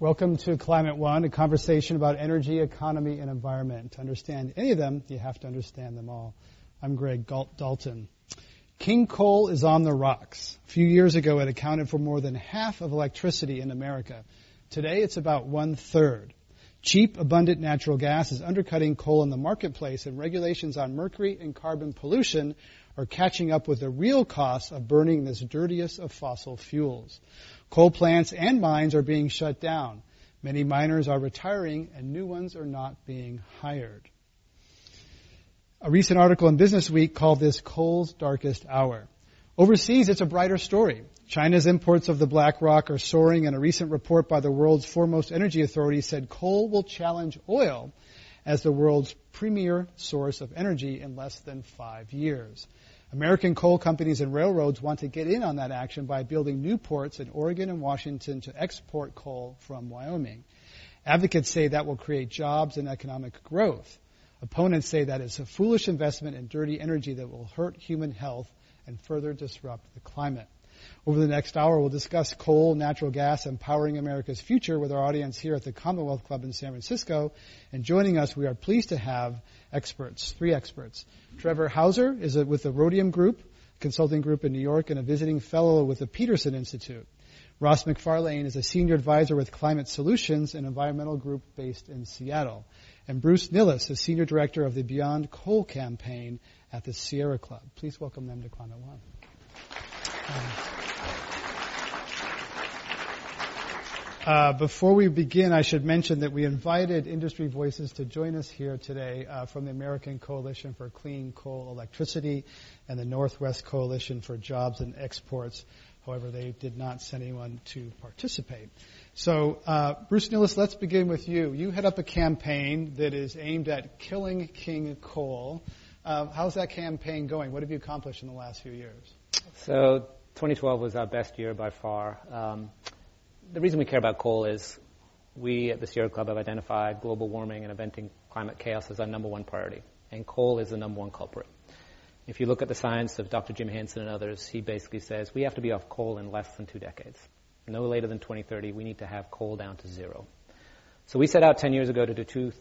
Welcome to Climate One, a conversation about energy, economy, and environment. To understand any of them, you have to understand them all. I'm Greg Dalton. King coal is on the rocks. A few years ago, it accounted for more than half of electricity in America. Today, it's about one third. Cheap, abundant natural gas is undercutting coal in the marketplace, and regulations on mercury and carbon pollution are catching up with the real costs of burning this dirtiest of fossil fuels. Coal plants and mines are being shut down. Many miners are retiring and new ones are not being hired. A recent article in Business Week called this coal's darkest hour. Overseas, it's a brighter story. China's imports of the black rock are soaring, and a recent report by the world's foremost energy authority said coal will challenge oil as the world's premier source of energy in less than five years. American coal companies and railroads want to get in on that action by building new ports in Oregon and Washington to export coal from Wyoming. Advocates say that will create jobs and economic growth. Opponents say that it's a foolish investment in dirty energy that will hurt human health and further disrupt the climate. Over the next hour, we'll discuss coal, natural gas, and powering America's future with our audience here at the Commonwealth Club in San Francisco. And joining us, we are pleased to have experts, three experts. Trevor Houser is a, with the Rhodium Group, consulting group in New York, and a visiting fellow with the Peterson Institute. Ross Macfarlane is a senior advisor with Climate Solutions, an environmental group based in Seattle. And Bruce Nilles is senior director of the Beyond Coal campaign at the Sierra Club. Please welcome them to Climate One. Uh, before we begin, I should mention that we invited industry voices to join us here today uh, from the American Coalition for Clean Coal Electricity and the Northwest Coalition for Jobs and Exports. However, they did not send anyone to participate. So, uh, Bruce Nilles, let's begin with you. You head up a campaign that is aimed at killing King Coal. Uh, how's that campaign going? What have you accomplished in the last few years? So, 2012 was our best year by far. Um, the reason we care about coal is we at the Sierra Club have identified global warming and eventing climate chaos as our number one priority, and coal is the number one culprit. If you look at the science of Dr. Jim Hansen and others, he basically says we have to be off coal in less than two decades. No later than 2030, we need to have coal down to zero. So we set out 10 years ago to do two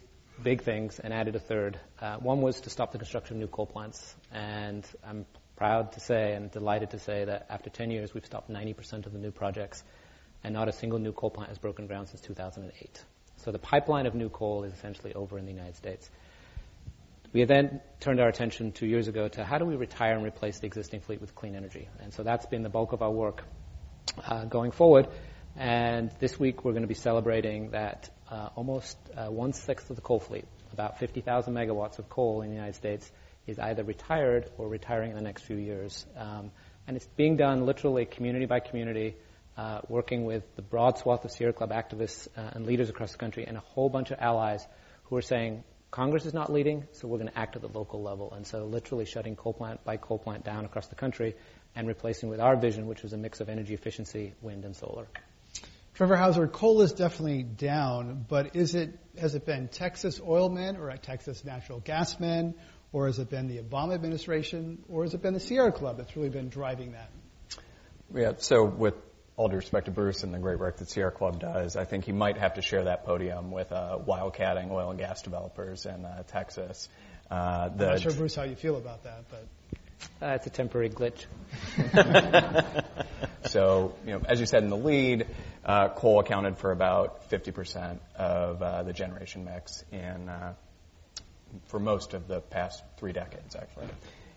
big things and added a third. Uh, one was to stop the construction of new coal plants, and I'm proud to say and delighted to say that after 10 years, we've stopped 90% of the new projects and not a single new coal plant has broken ground since 2008. So the pipeline of new coal is essentially over in the United States. We then turned our attention two years ago to how do we retire and replace the existing fleet with clean energy. And so that's been the bulk of our work uh, going forward. And this week we're going to be celebrating that uh, almost uh, one sixth of the coal fleet, about 50,000 megawatts of coal in the United States, is either retired or retiring in the next few years. Um, and it's being done literally community by community uh, working with the broad swath of Sierra Club activists uh, and leaders across the country and a whole bunch of allies who are saying Congress is not leading, so we're going to act at the local level. And so literally shutting coal plant by coal plant down across the country and replacing with our vision, which was a mix of energy efficiency, wind, and solar. Trevor Houser, coal is definitely down, but is it has it been Texas oil men or Texas natural gas men, or has it been the Obama administration, or has it been the Sierra Club that's really been driving that? Yeah, so with all due respect to Bruce and the great work that Sierra Club does, I think he might have to share that podium with uh, wildcatting oil and gas developers in uh, Texas. Uh, I'm not sure, Bruce, how you feel about that, but. Uh, it's a temporary glitch. so, you know, as you said in the lead, uh, coal accounted for about 50% of uh, the generation mix in uh, for most of the past three decades, actually.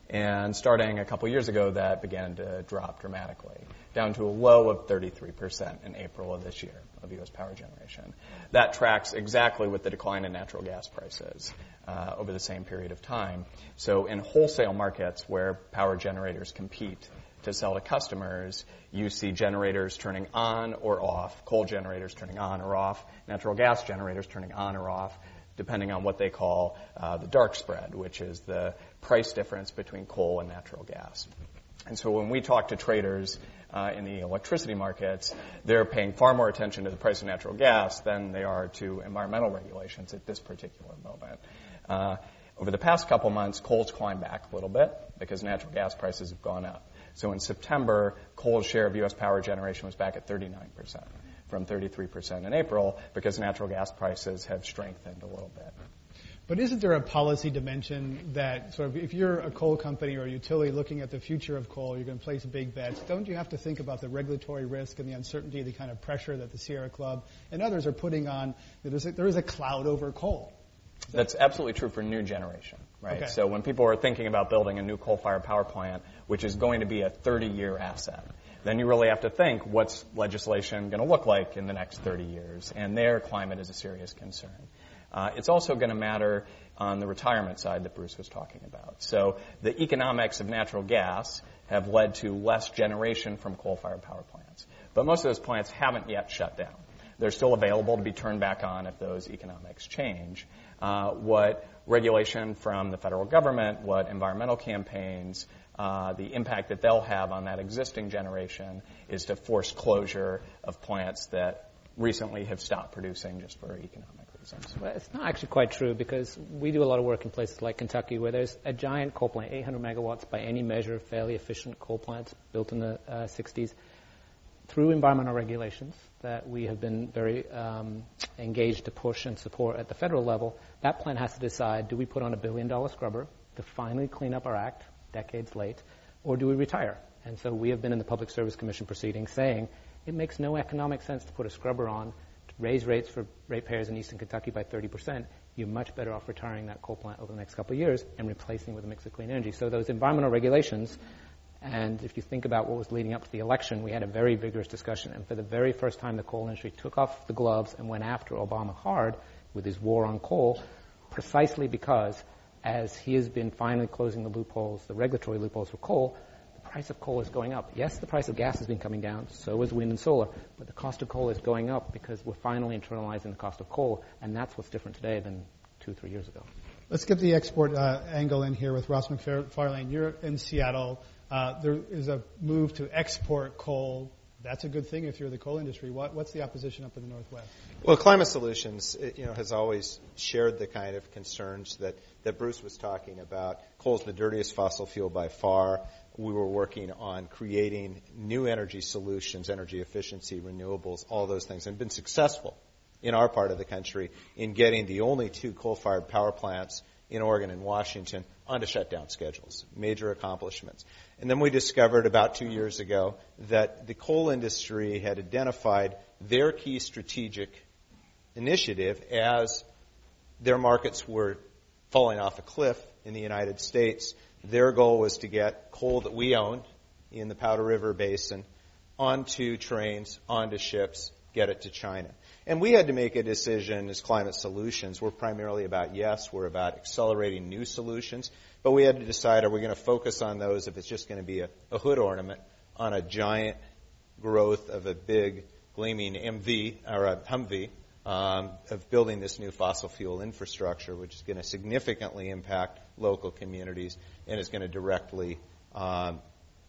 And starting a couple years ago, that began to drop dramatically, down to a low of 33% in April of this year of U.S. power generation. That tracks exactly with the decline in natural gas prices uh, over the same period of time. So in wholesale markets where power generators compete, to sell to customers, you see generators turning on or off, coal generators turning on or off, natural gas generators turning on or off, depending on what they call uh, the dark spread, which is the price difference between coal and natural gas. And so when we talk to traders uh, in the electricity markets, they're paying far more attention to the price of natural gas than they are to environmental regulations at this particular moment. Uh, over the past couple months, coal's climbed back a little bit because natural gas prices have gone up. So in September, coal's share of U.S. power generation was back at 39% from 33% in April because natural gas prices have strengthened a little bit. But isn't there a policy dimension that sort of if you're a coal company or a utility looking at the future of coal, you're going to place big bets, don't you have to think about the regulatory risk and the uncertainty, the kind of pressure that the Sierra Club and others are putting on? There is a, there is a cloud over coal. That's absolutely true for new generation, right? Okay. So when people are thinking about building a new coal-fired power plant, which is going to be a 30-year asset, then you really have to think what's legislation going to look like in the next 30 years, and there climate is a serious concern. Uh, it's also going to matter on the retirement side that Bruce was talking about. So the economics of natural gas have led to less generation from coal-fired power plants. But most of those plants haven't yet shut down. They're still available to be turned back on if those economics change. Uh, what regulation from the federal government, what environmental campaigns, uh, the impact that they'll have on that existing generation is to force closure of plants that recently have stopped producing just for economic reasons. Well, it's not actually quite true because we do a lot of work in places like Kentucky where there's a giant coal plant, 800 megawatts by any measure, fairly efficient coal plants built in the uh, 60s through environmental regulations that we have been very um, engaged to push and support at the federal level. That plant has to decide, do we put on a billion dollar scrubber to finally clean up our act, decades late, or do we retire? And so we have been in the Public Service Commission proceeding saying it makes no economic sense to put a scrubber on to raise rates for ratepayers in eastern Kentucky by 30%, you're much better off retiring that coal plant over the next couple of years and replacing it with a mix of clean energy. So those environmental regulations, and if you think about what was leading up to the election, we had a very vigorous discussion. And for the very first time, the coal industry took off the gloves and went after Obama hard with his war on coal, precisely because as he has been finally closing the loopholes, the regulatory loopholes for coal, price of coal is going up. Yes, the price of gas has been coming down, so is wind and solar, but the cost of coal is going up because we're finally internalizing the cost of coal, and that's what's different today than two, three years ago. Let's get the export uh, angle in here with Ross Macfarlane. You're in Seattle. Uh, there is a move to export coal. That's a good thing if you're the coal industry. What, what's the opposition up in the Northwest? Well, Climate Solutions, you know, has always shared the kind of concerns that, that Bruce was talking about. Coal's the dirtiest fossil fuel by far we were working on creating new energy solutions, energy efficiency, renewables, all those things, and been successful in our part of the country in getting the only two coal-fired power plants in Oregon and Washington onto shutdown schedules. Major accomplishments. And then we discovered about two years ago that the coal industry had identified their key strategic initiative as their markets were falling off a cliff in the United States their goal was to get coal that we owned in the Powder River Basin onto trains, onto ships, get it to China. And we had to make a decision as climate solutions. We're primarily about yes, we're about accelerating new solutions, but we had to decide are we going to focus on those if it's just going to be a, a hood ornament on a giant growth of a big gleaming MV or a Humvee um, of building this new fossil fuel infrastructure, which is going to significantly impact local communities and is going to directly um,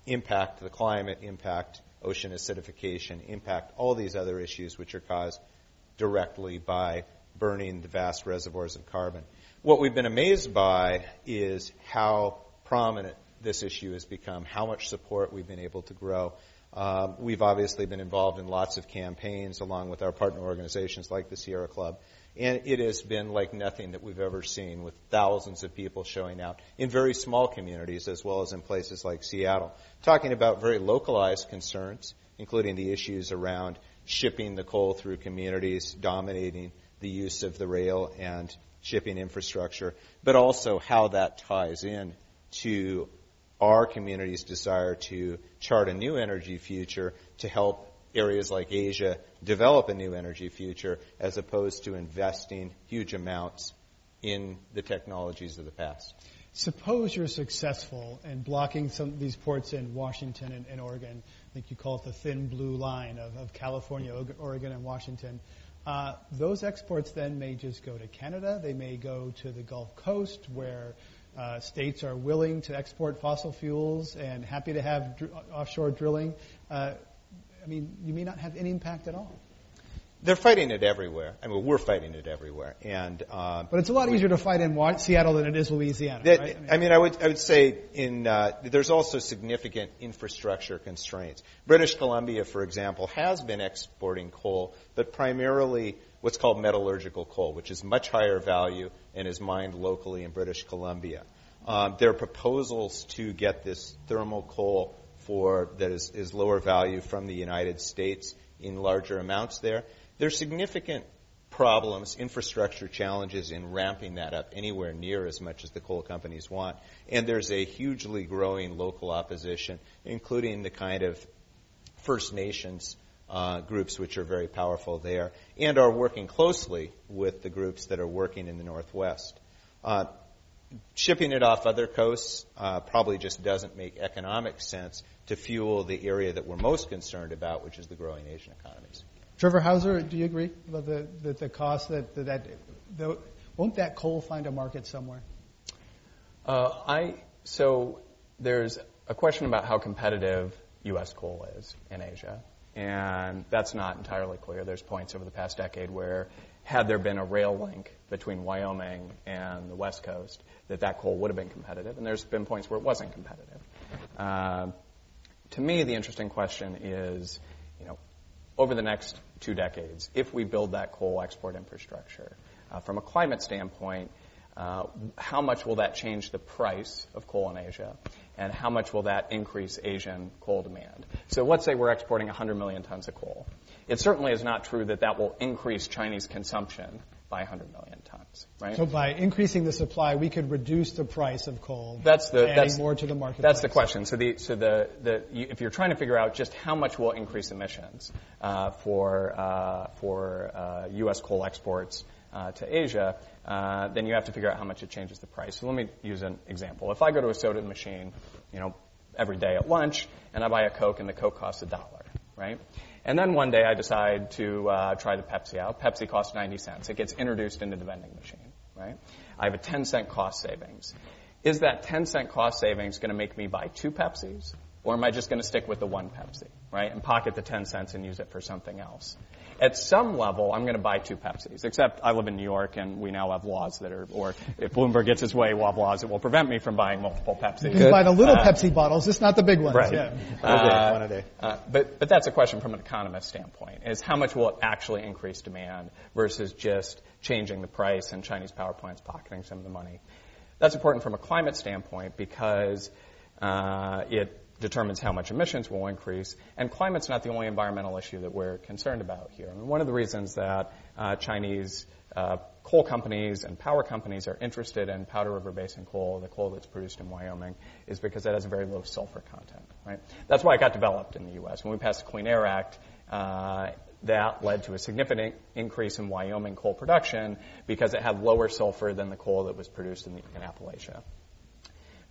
impact the climate, impact ocean acidification, impact all these other issues which are caused directly by burning the vast reservoirs of carbon. What we've been amazed by is how prominent this issue has become, how much support we've been able to grow. Um, we've obviously been involved in lots of campaigns along with our partner organizations like the Sierra Club. And it has been like nothing that we've ever seen with thousands of people showing out in very small communities as well as in places like Seattle, talking about very localized concerns, including the issues around shipping the coal through communities, dominating the use of the rail and shipping infrastructure, but also how that ties in to our community's desire to chart a new energy future to help areas like Asia develop a new energy future as opposed to investing huge amounts in the technologies of the past. suppose you're successful in blocking some of these ports in Washington and, and Oregon. I think you call it the thin blue line of, of California, Oregon, and Washington. Uh, those exports then may just go to Canada. They may go to the Gulf Coast, where uh, states are willing to export fossil fuels and happy to have dr- offshore drilling. Uh, I mean, you may not have any impact at all. They're fighting it everywhere. I mean, we're fighting it everywhere, and uh, but it's a lot easier to fight in Seattle than it is Louisiana. That, right? I, mean, I, mean, I would I would say in uh, there's also significant infrastructure constraints. British Columbia, for example, has been exporting coal, but primarily what's called metallurgical coal, which is much higher value and is mined locally in British Columbia. Um, there are proposals to get this thermal coal for that is, is lower value from the United States in larger amounts there. There's significant problems, infrastructure challenges in ramping that up anywhere near as much as the coal companies want. And there's a hugely growing local opposition, including the kind of First Nations uh, groups which are very powerful there and are working closely with the groups that are working in the Northwest. Uh, shipping it off other coasts uh, probably just doesn't make economic sense to fuel the area that we're most concerned about, which is the growing Asian economies. Trevor Houser, do you agree about the, the, the cost that, that, that the, won't that coal find a market somewhere? Uh, I so there's a question about how competitive U.S. coal is in Asia, and that's not entirely clear. There's points over the past decade where, had there been a rail link between Wyoming and the West Coast, that that coal would have been competitive, and there's been points where it wasn't competitive. Uh, to me, the interesting question is, you know, over the next two decades, if we build that coal export infrastructure, uh, from a climate standpoint, uh, how much will that change the price of coal in Asia? And how much will that increase Asian coal demand? So let's say we're exporting 100 million tons of coal. It certainly is not true that that will increase Chinese consumption by 100 million tons, right? So by increasing the supply, we could reduce the price of coal. That's the adding that's, more to the market. That's the question. So the so the, the you, if you're trying to figure out just how much will increase emissions uh, for uh, for uh, U.S. coal exports uh, to Asia, uh, then you have to figure out how much it changes the price. So let me use an example. If I go to a soda machine, you know, every day at lunch, and I buy a Coke, and the Coke costs a dollar, right? And then one day I decide to uh, try the Pepsi out. Pepsi costs 90 cents. It gets introduced into the vending machine, right? I have a 10 cent cost savings. Is that 10 cent cost savings going to make me buy two Pepsis? Or am I just going to stick with the one Pepsi, right? And pocket the 10 cents and use it for something else? At some level, I'm going to buy two Pepsis, except I live in New York and we now have laws that are, or if Bloomberg gets his way, we'll have laws that will prevent me from buying multiple Pepsis. You can buy the little uh, Pepsi bottles, just not the big ones. Right. Yeah. Uh, one a day. Uh, but, but that's a question from an economist standpoint, is how much will it actually increase demand versus just changing the price and Chinese power plants pocketing some of the money. That's important from a climate standpoint because uh, it determines how much emissions will increase. And climate's not the only environmental issue that we're concerned about here. I mean, one of the reasons that uh, Chinese uh, coal companies and power companies are interested in Powder River Basin coal, the coal that's produced in Wyoming, is because it has a very low sulfur content. Right? That's why it got developed in the U.S. When we passed the Clean Air Act, uh, that led to a significant increase in Wyoming coal production because it had lower sulfur than the coal that was produced in, the, in Appalachia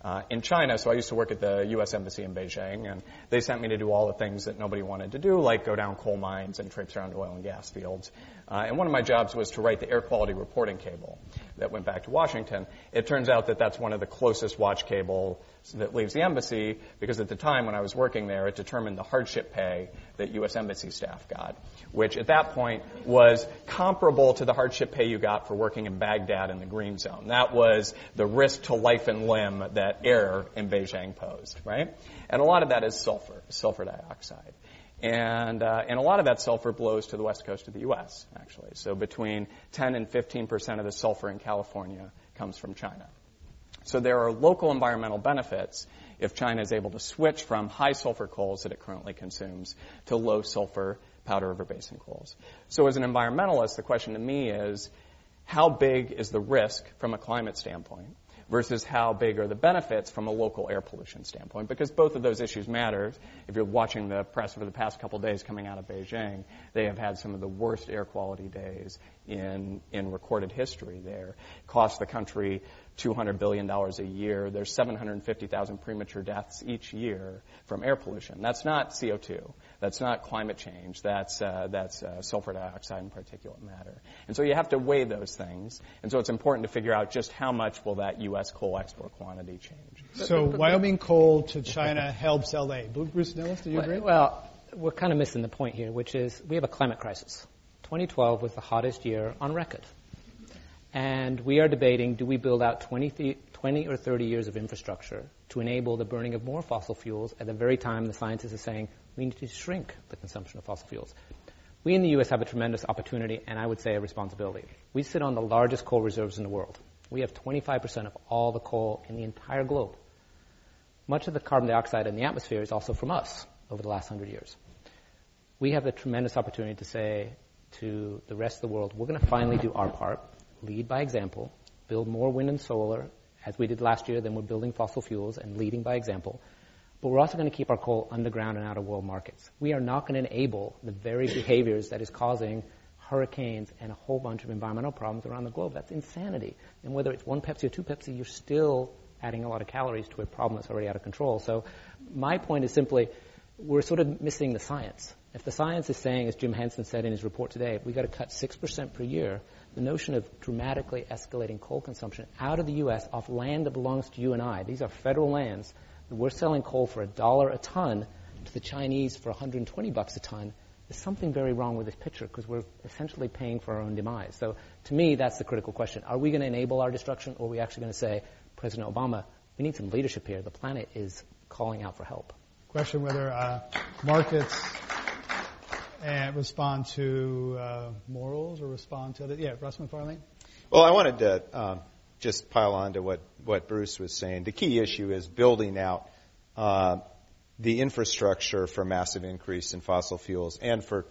uh, in China. So I used to work at the U.S. Embassy in Beijing, and they sent me to do all the things that nobody wanted to do, like go down coal mines and traipse around oil and gas fields. Uh, and one of my jobs was to write the air quality reporting cable that went back to Washington. It turns out that that's one of the closest watch cables that leaves the embassy because at the time when I was working there, it determined the hardship pay that U.S. embassy staff got, which at that point was comparable to the hardship pay you got for working in Baghdad in the green zone. That was the risk to life and limb that air in Beijing posed, right? And a lot of that is sulfur, sulfur dioxide. And, uh, and a lot of that sulfur blows to the west coast of the U.S., actually. So between 10 and 15 percent of the sulfur in California comes from China. So there are local environmental benefits if China is able to switch from high sulfur coals that it currently consumes to low sulfur Powder River Basin coals. So as an environmentalist, the question to me is, how big is the risk from a climate standpoint versus how big are the benefits from a local air pollution standpoint, because both of those issues matter. If you're watching the press over the past couple days coming out of Beijing, they have had some of the worst air quality days in, in recorded history there. It costs the country $200 billion a year. There's 750,000 premature deaths each year from air pollution. That's not CO2. That's not climate change. That's, uh, that's uh, sulfur dioxide and particulate matter. And so you have to weigh those things. And so it's important to figure out just how much will that U.S. coal export quantity change. So Wyoming coal to China helps LA. Bruce Nilles, do you agree? Well, we're kind of missing the point here, which is we have a climate crisis. 2012 was the hottest year on record. And we are debating do we build out 20, 20 or 30 years of infrastructure to enable the burning of more fossil fuels at the very time the scientists are saying we need to shrink the consumption of fossil fuels. We in the U.S. have a tremendous opportunity and I would say a responsibility. We sit on the largest coal reserves in the world. We have 25% of all the coal in the entire globe. Much of the carbon dioxide in the atmosphere is also from us over the last hundred years. We have the tremendous opportunity to say to the rest of the world, we're going to finally do our part, lead by example, build more wind and solar, as we did last year, then we're building fossil fuels and leading by example. But we're also going to keep our coal underground and out of world markets. We are not going to enable the very behaviors that is causing hurricanes and a whole bunch of environmental problems around the globe. That's insanity. And whether it's one Pepsi or two Pepsi, you're still adding a lot of calories to a problem that's already out of control. So my point is simply, we're sort of missing the science. If the science is saying, as Jim Hansen said in his report today, we've got to cut 6% per year, the notion of dramatically escalating coal consumption out of the U.S. off land that belongs to you and I, these are federal lands, we're selling coal for a dollar a ton to the Chinese for 120 bucks a ton, there's something very wrong with this picture because we're essentially paying for our own demise. So to me, that's the critical question. Are we going to enable our destruction or are we actually going to say, President Obama, we need some leadership here. The planet is calling out for help. Question whether uh, markets and respond to uh, morals or respond to other. Yeah, Russ Macfarlane. Well, I wanted to um, just pile on to what what Bruce was saying. The key issue is building out uh, the infrastructure for massive increase in fossil fuels and for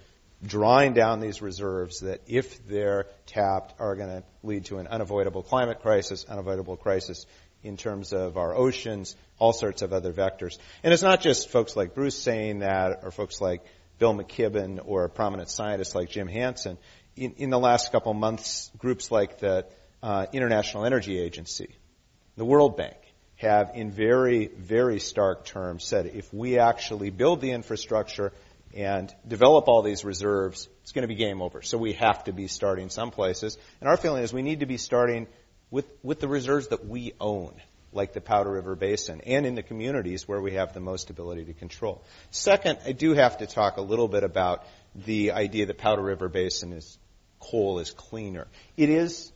drawing down these reserves that, if they're tapped, are going to lead to an unavoidable climate crisis, unavoidable crisis in terms of our oceans, all sorts of other vectors. And it's not just folks like Bruce saying that, or folks like Bill McKibben or prominent scientist like Jim Hansen. In, in the last couple months, groups like the uh, International Energy Agency, the World Bank, have in very, very stark terms said if we actually build the infrastructure and develop all these reserves, it's going to be game over. So we have to be starting some places. And our feeling is we need to be starting with, with the reserves that we own like the Powder River Basin, and in the communities where we have the most ability to control. Second, I do have to talk a little bit about the idea that Powder River Basin is coal is cleaner. It is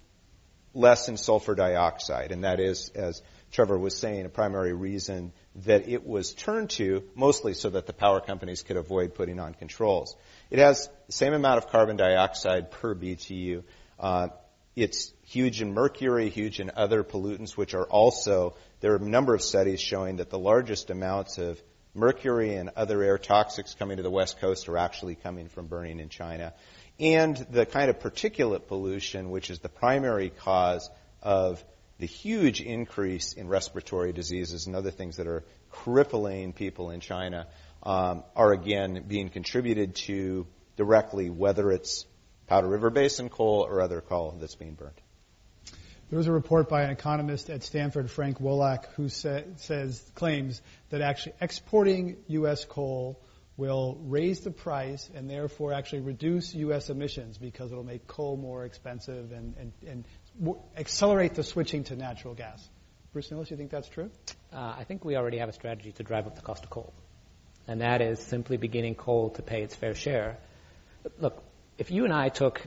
less in sulfur dioxide, and that is, as Trevor was saying, a primary reason that it was turned to, mostly so that the power companies could avoid putting on controls. It has the same amount of carbon dioxide per BTU. Uh, it's huge in mercury, huge in other pollutants, which are also, there are a number of studies showing that the largest amounts of mercury and other air toxics coming to the west coast are actually coming from burning in China. And the kind of particulate pollution, which is the primary cause of the huge increase in respiratory diseases and other things that are crippling people in China, um, are again being contributed to directly, whether it's Powder River Basin coal or other coal that's being burned. There was a report by an economist at Stanford, Frank Wolak, who sa- says claims that actually exporting U.S. coal will raise the price and therefore actually reduce U.S. emissions because it'll make coal more expensive and, and, and accelerate the switching to natural gas. Bruce Nilles, you think that's true? Uh, I think we already have a strategy to drive up the cost of coal, and that is simply beginning coal to pay its fair share. Look, if you and I took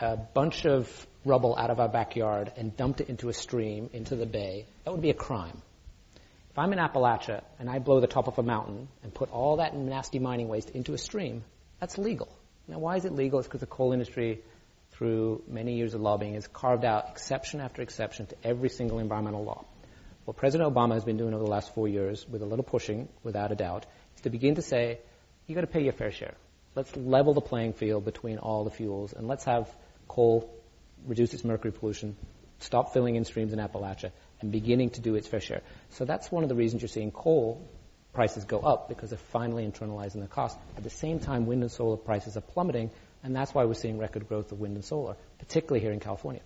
a bunch of rubble out of our backyard and dumped it into a stream, into the bay, that would be a crime. If I'm in Appalachia and I blow the top of a mountain and put all that nasty mining waste into a stream, that's legal. Now, why is it legal? It's because the coal industry, through many years of lobbying, has carved out exception after exception to every single environmental law. What President Obama has been doing over the last four years, with a little pushing, without a doubt, is to begin to say, you've got to pay your fair share. Let's level the playing field between all the fuels, and let's have coal reduce its mercury pollution stop filling in streams in Appalachia, and beginning to do its fair share. So that's one of the reasons you're seeing coal prices go up because they're finally internalizing the cost. At the same time, wind and solar prices are plummeting, and that's why we're seeing record growth of wind and solar, particularly here in California.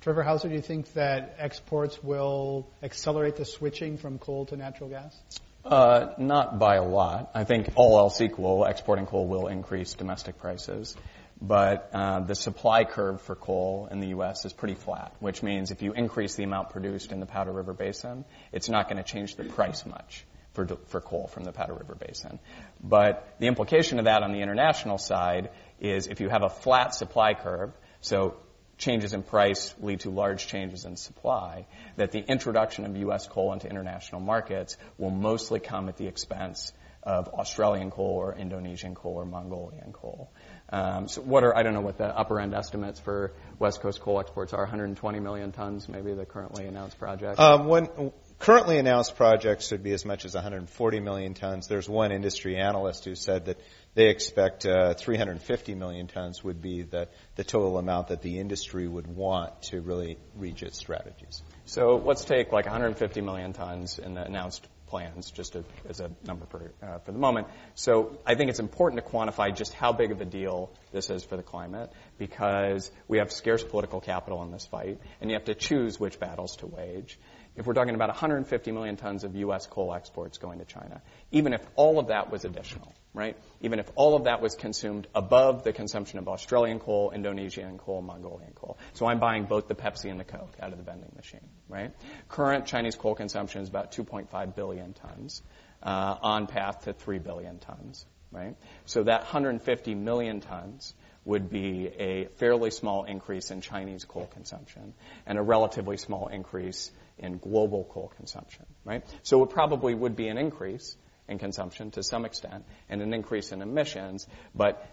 Trevor Houser, do you think that exports will accelerate the switching from coal to natural gas? Uh, not by a lot. I think all else equal, exporting coal will increase domestic prices. But uh, the supply curve for coal in the U.S. is pretty flat, which means if you increase the amount produced in the Powder River Basin, it's not going to change the price much for, for coal from the Powder River Basin. But the implication of that on the international side is if you have a flat supply curve, so changes in price lead to large changes in supply, that the introduction of U.S. coal into international markets will mostly come at the expense of Australian coal or Indonesian coal or Mongolian coal. Um, so what are, I don't know what the upper end estimates for West Coast coal exports are, 120 million tons, maybe the currently announced project? Um, when, currently announced projects should be as much as 140 million tons. There's one industry analyst who said that they expect uh, 350 million tons would be the, the total amount that the industry would want to really reach its strategies. So let's take like 150 million tons in the announced plans, just as a number for, uh, for the moment. So I think it's important to quantify just how big of a deal this is for the climate because we have scarce political capital in this fight, and you have to choose which battles to wage if we're talking about 150 million tons of U.S. coal exports going to China, even if all of that was additional, right? Even if all of that was consumed above the consumption of Australian coal, Indonesian coal, Mongolian coal. So I'm buying both the Pepsi and the Coke out of the vending machine, right? Current Chinese coal consumption is about 2.5 billion tons, uh, on path to 3 billion tons, right? So that 150 million tons would be a fairly small increase in Chinese coal consumption and a relatively small increase in global coal consumption, right? So it probably would be an increase in consumption to some extent and an increase in emissions, but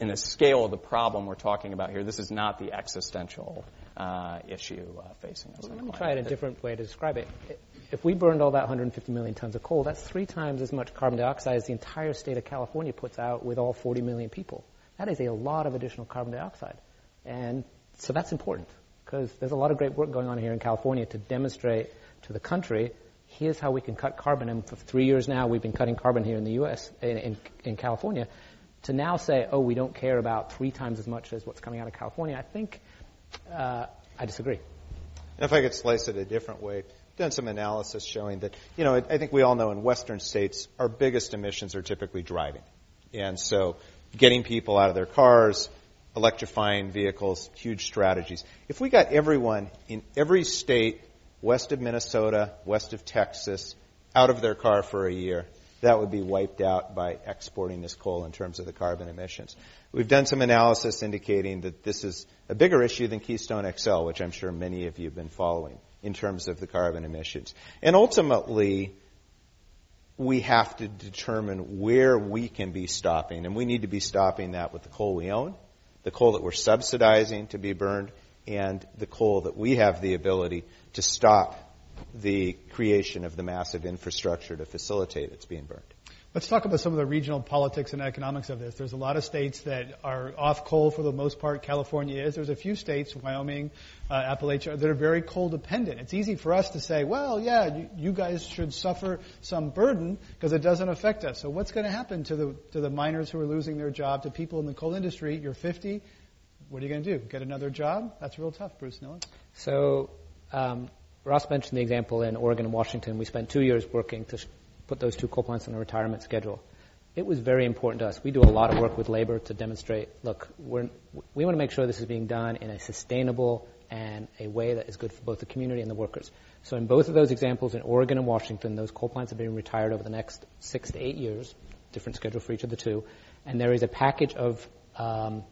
in the scale of the problem we're talking about here, this is not the existential uh, issue uh, facing us. Well, let me try it a different way to describe it. If we burned all that 150 million tons of coal, that's three times as much carbon dioxide as the entire state of California puts out with all 40 million people. That is a lot of additional carbon dioxide. And so that's important because there's a lot of great work going on here in California to demonstrate to the country here's how we can cut carbon. And for three years now, we've been cutting carbon here in the U.S., in, in, in, California. To now say, oh, we don't care about three times as much as what's coming out of California, I think uh, I disagree. If I could slice it a different way, done some analysis showing that, you know, I think we all know in Western states, our biggest emissions are typically driving. And so getting people out of their cars, electrifying vehicles, huge strategies. If we got everyone in every state west of Minnesota, west of Texas, out of their car for a year, that would be wiped out by exporting this coal in terms of the carbon emissions. We've done some analysis indicating that this is a bigger issue than Keystone XL, which I'm sure many of you have been following in terms of the carbon emissions. And ultimately, we have to determine where we can be stopping, and we need to be stopping that with the coal we own the coal that we're subsidizing to be burned, and the coal that we have the ability to stop the creation of the massive infrastructure to facilitate its being burned. Let's talk about some of the regional politics and economics of this. There's a lot of states that are off coal for the most part. California is. There's a few states, Wyoming, uh, Appalachia, that are very coal dependent. It's easy for us to say, well, yeah, you, you guys should suffer some burden because it doesn't affect us. So what's going to happen to the to the miners who are losing their job, to people in the coal industry? You're 50. What are you going to do? Get another job? That's real tough, Bruce Nilles. So. Um, Ross mentioned the example in Oregon and Washington. We spent two years working to put those two coal plants on a retirement schedule. It was very important to us. We do a lot of work with labor to demonstrate, look, we want to make sure this is being done in a sustainable and a way that is good for both the community and the workers. So in both of those examples, in Oregon and Washington, those coal plants are being retired over the next six to eight years, different schedule for each of the two. And there is a package of um,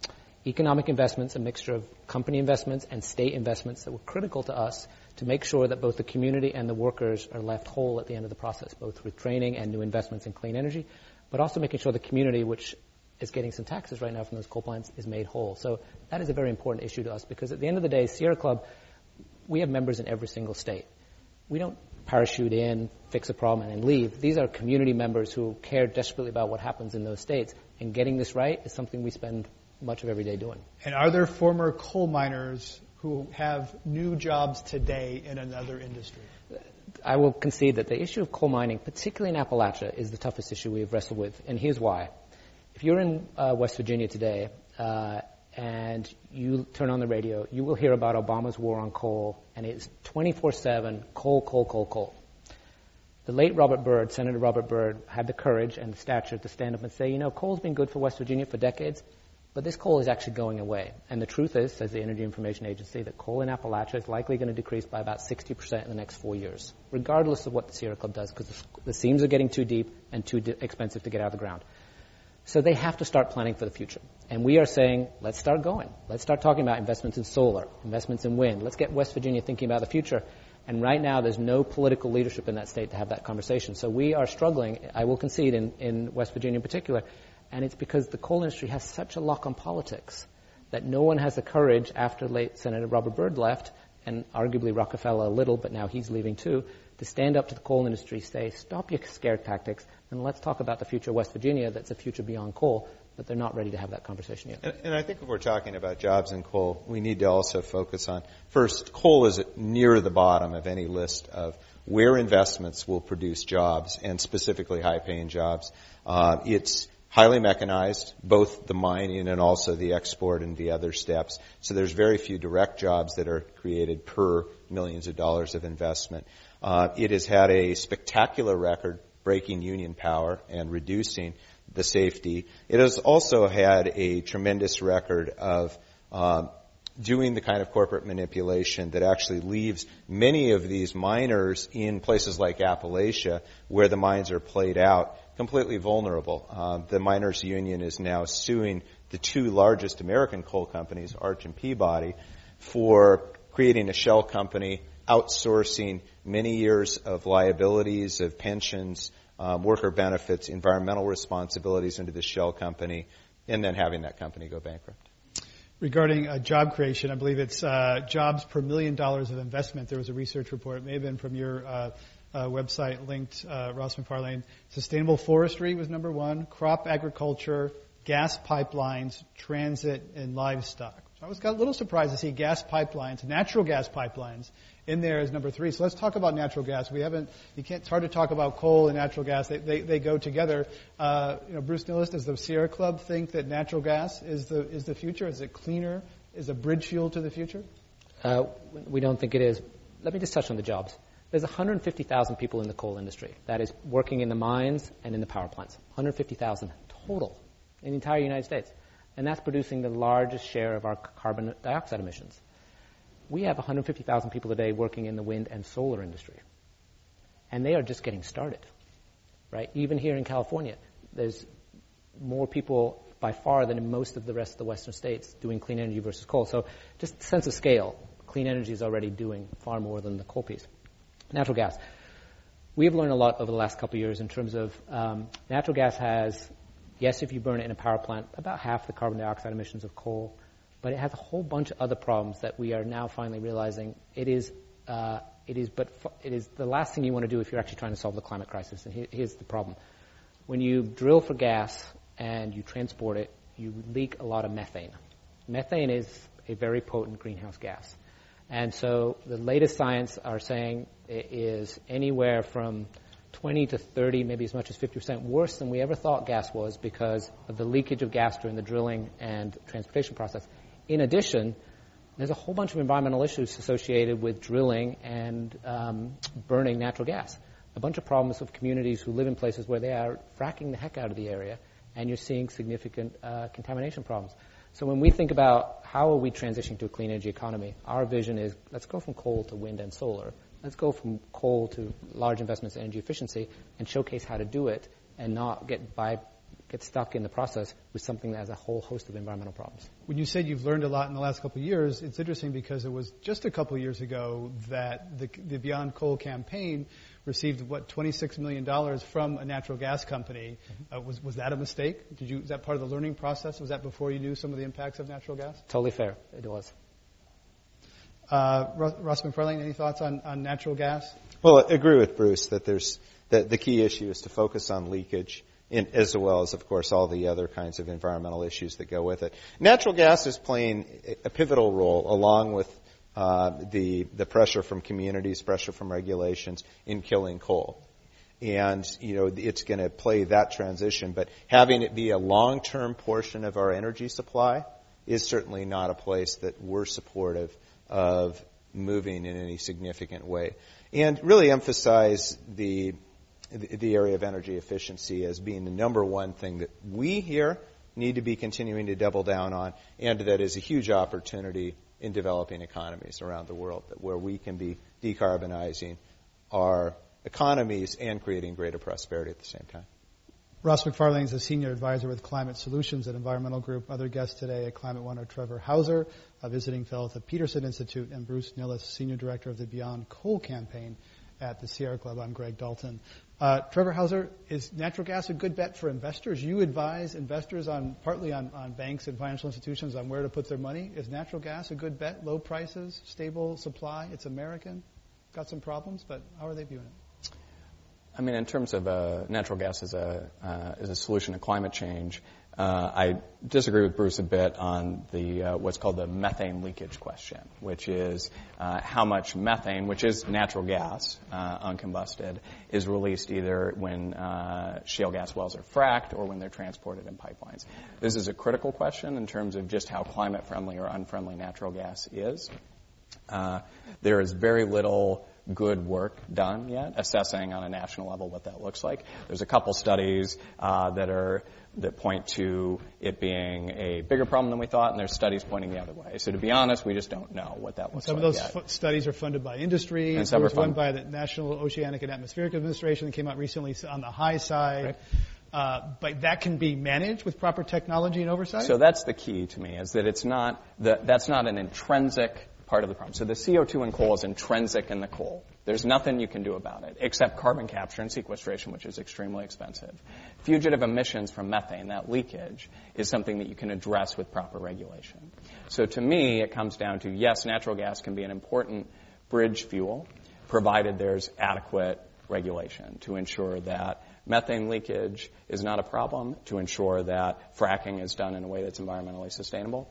economic investments, a mixture of company investments and state investments that were critical to us to make sure that both the community and the workers are left whole at the end of the process, both with training and new investments in clean energy, but also making sure the community, which is getting some taxes right now from those coal plants, is made whole. So that is a very important issue to us because at the end of the day, Sierra Club, we have members in every single state. We don't parachute in, fix a problem, and then leave. These are community members who care desperately about what happens in those states, and getting this right is something we spend much of every day doing. And are there former coal miners who have new jobs today in another industry? I will concede that the issue of coal mining, particularly in Appalachia, is the toughest issue we've wrestled with, and here's why. If you're in uh, West Virginia today uh, and you turn on the radio, you will hear about Obama's war on coal, and it's 24/7 coal, coal, coal, coal. The late Robert Byrd, Senator Robert Byrd, had the courage and the stature to stand up and say, you know, coal's been good for West Virginia for decades, but this coal is actually going away. And the truth is, says the Energy Information Agency, that coal in Appalachia is likely going to decrease by about 60% in the next four years, regardless of what the Sierra Club does, because the seams are getting too deep and too expensive to get out of the ground. So they have to start planning for the future. And we are saying, let's start going. Let's start talking about investments in solar, investments in wind. Let's get West Virginia thinking about the future. And right now, there's no political leadership in that state to have that conversation. So we are struggling, I will concede, in, in West Virginia in particular. And it's because the coal industry has such a lock on politics that no one has the courage after late Senator Robert Byrd left, and arguably Rockefeller a little, but now he's leaving too, to stand up to the coal industry, say, stop your scare tactics, and let's talk about the future of West Virginia that's a future beyond coal but they're not ready to have that conversation yet. And, and, I think if we're talking about jobs and coal, we need to also focus on first, coal is near the bottom of any list of where investments will produce jobs and specifically high paying jobs. Uh, it's highly mechanized, both the mining and also the export and the other steps. So there's very few direct jobs that are created per millions of dollars of investment. Uh, it has had a spectacular record breaking union power and reducing the safety. It has also had a tremendous record of um, doing the kind of corporate manipulation that actually leaves many of these miners in places like Appalachia, where the mines are played out, completely vulnerable. Uh, the miners' union is now suing the two largest American coal companies, Arch and Peabody, for creating a shell company, outsourcing many years of liabilities, of pensions, um, worker benefits, environmental responsibilities into the shell company, and then having that company go bankrupt. Regarding uh, job creation, I believe it's uh, jobs per million dollars of investment. There was a research report, it may have been from your uh, website linked, uh, Ross Macfarlane. Sustainable forestry was number one, crop agriculture, gas pipelines, transit, and livestock. So I was got a little surprised to see gas pipelines, natural gas pipelines, in there as number three. So let's talk about natural gas. We haven't, you can't, it's hard to talk about coal and natural gas. They, they, they go together. Uh, you know, Bruce Nilles, does the Sierra Club think that natural gas is the, is the future? Is it cleaner? Is a bridge fuel to the future? Uh, we don't think it is. Let me just touch on the jobs. There's 150,000 people in the coal industry. That is working in the mines and in the power plants. 150,000 total in the entire United States. And that's producing the largest share of our carbon dioxide emissions we have 150,000 people today working in the wind and solar industry. And they are just getting started, right? Even here in California, there's more people by far than in most of the rest of the western states doing clean energy versus coal. So just sense of scale, clean energy is already doing far more than the coal piece. Natural gas. We have learned a lot over the last couple of years in terms of um, natural gas has, yes, if you burn it in a power plant, about half the carbon dioxide emissions of coal but it has a whole bunch of other problems that we are now finally realizing it is uh, it is but it is the last thing you want to do if you're actually trying to solve the climate crisis. And here, here's the problem: when you drill for gas and you transport it, you leak a lot of methane. Methane is a very potent greenhouse gas, and so the latest science are saying it is anywhere from 20 to 30, maybe as much as 50% worse than we ever thought gas was because of the leakage of gas during the drilling and transportation process. In addition, there's a whole bunch of environmental issues associated with drilling and um, burning natural gas. A bunch of problems with communities who live in places where they are fracking the heck out of the area, and you're seeing significant uh, contamination problems. So when we think about how are we transitioning to a clean energy economy, our vision is let's go from coal to wind and solar. Let's go from coal to large investments in energy efficiency and showcase how to do it and not get by get stuck in the process with something that has a whole host of environmental problems. When you said you've learned a lot in the last couple of years, it's interesting because it was just a couple of years ago that the, the Beyond Coal campaign received what 26 million dollars from a natural gas company. Mm-hmm. Uh, was was that a mistake? Did you is that part of the learning process? Was that before you knew some of the impacts of natural gas? Totally fair. It was. Uh, Ross Macfarlane, any thoughts on, on natural gas? Well, I agree with Bruce that there's that the key issue is to focus on leakage in, as well as, of course, all the other kinds of environmental issues that go with it. Natural gas is playing a pivotal role, along with uh, the the pressure from communities, pressure from regulations in killing coal. And you know it's going to play that transition, but having it be a long-term portion of our energy supply is certainly not a place that we're supportive of moving in any significant way. And really emphasize the the area of energy efficiency as being the number one thing that we here need to be continuing to double down on, and that is a huge opportunity in developing economies around the world, where we can be decarbonizing our economies and creating greater prosperity at the same time. Ross Macfarlane is a senior advisor with Climate Solutions at Environmental Group. Other guests today at Climate One are Trevor Houser, a visiting fellow at the Peterson Institute, and Bruce Nilles, senior director of the Beyond Coal campaign at the Sierra Club. I'm Greg Dalton. Uh, Trevor Houser, is natural gas a good bet for investors? You advise investors on partly on, on banks and financial institutions on where to put their money. Is natural gas a good bet? Low prices, stable supply. It's American. Got some problems, but how are they viewing it? I mean, in terms of uh, natural gas as a uh, as a solution to climate change, uh, I disagree with Bruce a bit on the uh, what's called the methane leakage question, which is uh, how much methane, which is natural gas, uh, uncombusted, is released either when uh, shale gas wells are fracked or when they're transported in pipelines. This is a critical question in terms of just how climate friendly or unfriendly natural gas is. Uh, there is very little good work done yet, assessing on a national level what that looks like. There's a couple studies uh, that are that point to it being a bigger problem than we thought, and there's studies pointing the other way. So to be honest, we just don't know what that looks some like. Some of those f- studies are funded by industry. And some there was are one by the National Oceanic and Atmospheric Administration that came out recently on the high side. Right. Uh, but that can be managed with proper technology and oversight. So that's the key to me is that it's not the, that's not an intrinsic part of the problem. So the CO2 in coal is intrinsic in the coal. There's nothing you can do about it except carbon capture and sequestration, which is extremely expensive. Fugitive emissions from methane, that leakage, is something that you can address with proper regulation. So to me, it comes down to yes, natural gas can be an important bridge fuel, provided there's adequate regulation to ensure that methane leakage is not a problem, to ensure that fracking is done in a way that's environmentally sustainable.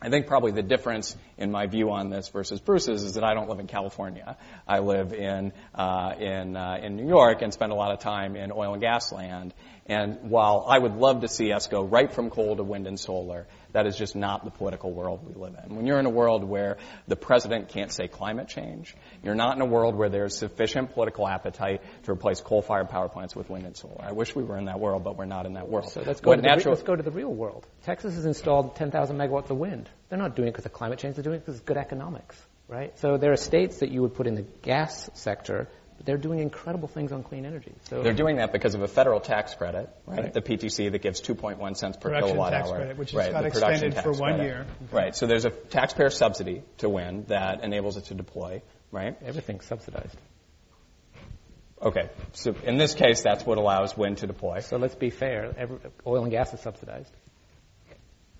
I think probably the difference in my view on this versus Bruce's is that I don't live in California. I live in uh, in uh, in New York and spend a lot of time in oil and gas land. And while I would love to see us go right from coal to wind and solar, that is just not the political world we live in. When you're in a world where the president can't say climate change, you're not in a world where there's sufficient political appetite to replace coal-fired power plants with wind and solar. I wish we were in that world, but we're not in that world. So let's go, to, natural... the, let's go to the real world. Texas has installed 10,000 megawatts of wind. They're not doing it because of climate change. They're doing it because it's good economics, right? So there are states that you would put in the gas sector they're doing incredible things on clean energy. So they're doing that because of a federal tax credit, right? right. The PTC that gives 2.1 cents per production kilowatt tax hour, credit, which right? got extended for one credit. year. Right. So there's a taxpayer subsidy to wind that enables it to deploy, right? Everything's subsidized. Okay. So in this case, that's what allows wind to deploy. So let's be fair. Every, oil and gas is subsidized.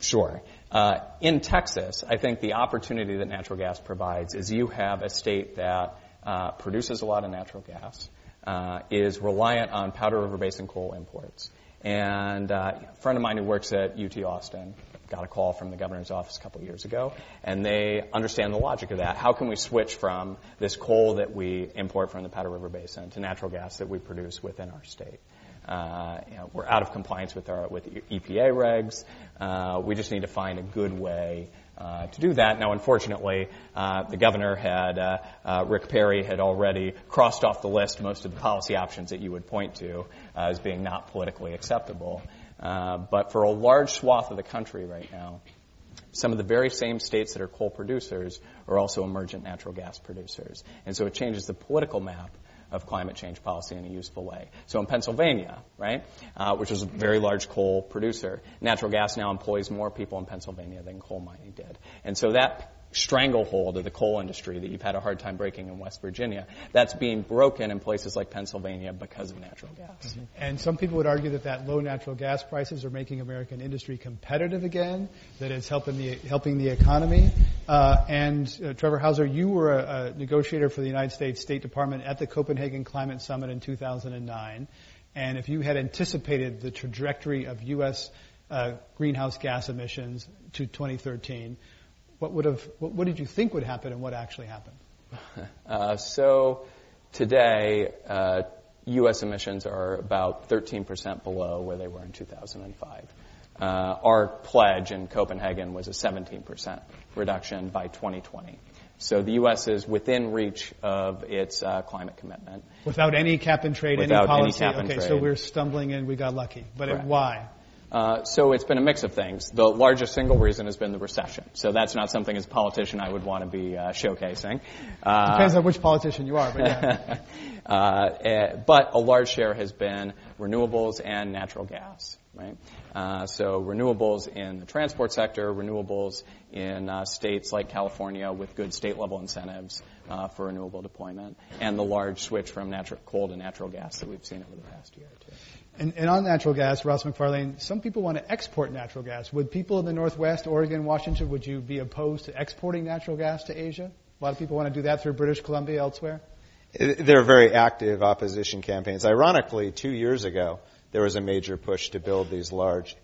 Sure. Uh, in Texas, I think the opportunity that natural gas provides is you have a state that uh, produces a lot of natural gas, uh, is reliant on Powder River Basin coal imports. And uh, a friend of mine who works at UT Austin got a call from the governor's office a couple of years ago, and they understand the logic of that. How can we switch from this coal that we import from the Powder River Basin to natural gas that we produce within our state? Uh, you know, we're out of compliance with our with EPA regs. Uh, we just need to find a good way uh, to do that. Now, unfortunately, uh, the governor had, uh, uh, Rick Perry had already crossed off the list most of the policy options that you would point to uh, as being not politically acceptable. but for a large swath of the country right now, some of the very same states that are coal producers are also emergent natural gas producers. And so it changes the political map of climate change policy in a useful way. So in Pennsylvania, right, uh, which is a very large coal producer, natural gas now employs more people in Pennsylvania than coal mining did. And so that stranglehold of the coal industry that you've had a hard time breaking in West Virginia. That's being broken in places like Pennsylvania because of natural gas. Mm-hmm. And some people would argue that that low natural gas prices are making American industry competitive again, that it's helping the helping the economy. Uh, and uh, Trevor Houser, you were a, a negotiator for the United States State Department at the Copenhagen Climate Summit in 2009. And if you had anticipated the trajectory of U.S. Uh, greenhouse gas emissions to 2013, What would have? What, what did you think would happen, and what actually happened? Uh, so today, uh, U.S. emissions are about 13% below where they were in 2005. Uh, our pledge in Copenhagen was a 17% reduction by 2020. So the U.S. is within reach of its uh, climate commitment. Without any cap and trade, Without any any policy. cap and okay, so we're stumbling and we got lucky. But it, why? Uh, so it's been a mix of things. The largest single reason has been the recession. So that's not something as a politician I would want to be uh, showcasing. Uh, Depends on which politician you are, but yeah. uh, eh, but a large share has been renewables and natural gas. Right. Uh, so renewables in the transport sector, renewables in uh, states like California with good state level incentives uh, for renewable deployment, and the large switch from natural coal to natural gas that we've seen over the past year or two. And, and on natural gas, Ross Macfarlane, some people want to export natural gas. Would people in the Northwest, Oregon, Washington, would you be opposed to exporting natural gas to Asia? A lot of people want to do that through British Columbia elsewhere. There are very active opposition campaigns. Ironically, two years ago, there was a major push to build these large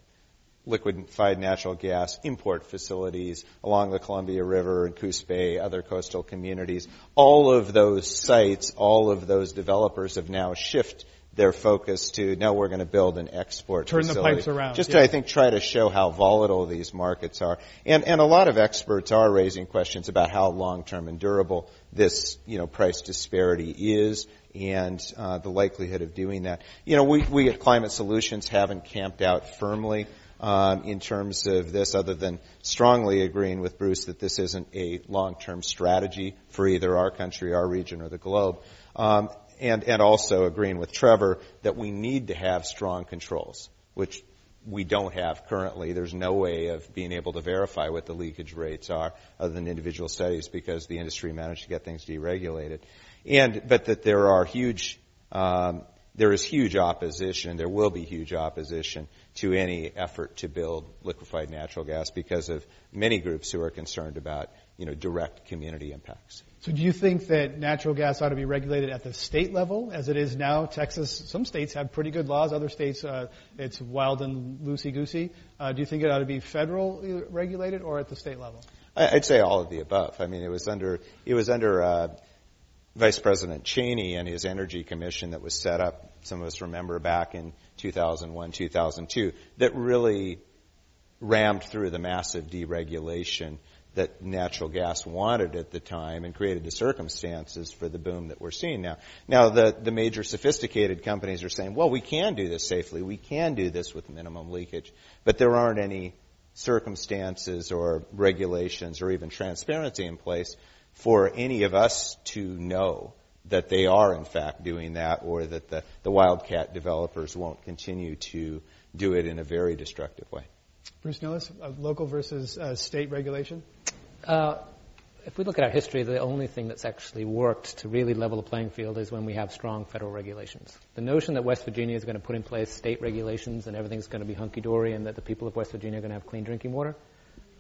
liquefied natural gas import facilities along the Columbia River and Coos Bay, other coastal communities. All of those sites, all of those developers have now shifted their focus to no, we're going to build an export Turn the facility. pipes around, Just yeah. to, I think, try to show how volatile these markets are. And, and a lot of experts are raising questions about how long-term and durable this, you know, price disparity is and uh, the likelihood of doing that. You know, we, we at Climate Solutions haven't camped out firmly um, in terms of this, other than strongly agreeing with Bruce that this isn't a long-term strategy for either our country, our region, or the globe. Um, and, and also agreeing with Trevor that we need to have strong controls, which we don't have currently. There's no way of being able to verify what the leakage rates are other than individual studies because the industry managed to get things deregulated. And, but that there are huge, um, there is huge opposition, and there will be huge opposition to any effort to build liquefied natural gas because of many groups who are concerned about, you know, direct community impacts. So do you think that natural gas ought to be regulated at the state level as it is now? Texas, some states have pretty good laws. Other states, uh, it's wild and loosey-goosey. Uh, do you think it ought to be federal regulated or at the state level? I'd say all of the above. I mean, it was under it was under uh, Vice President Cheney and his Energy Commission that was set up. Some of us remember back in 2001, 2002, that really rammed through the massive deregulation that natural gas wanted at the time and created the circumstances for the boom that we're seeing now. Now, the, the major sophisticated companies are saying, well, we can do this safely. We can do this with minimum leakage. But there aren't any circumstances or regulations or even transparency in place for any of us to know that they are in fact doing that or that the, the wildcat developers won't continue to do it in a very destructive way. Bruce Nilles, local versus uh, state regulation? Uh, if we look at our history, the only thing that's actually worked to really level the playing field is when we have strong federal regulations. The notion that West Virginia is going to put in place state regulations and everything's going to be hunky dory and that the people of West Virginia are going to have clean drinking water,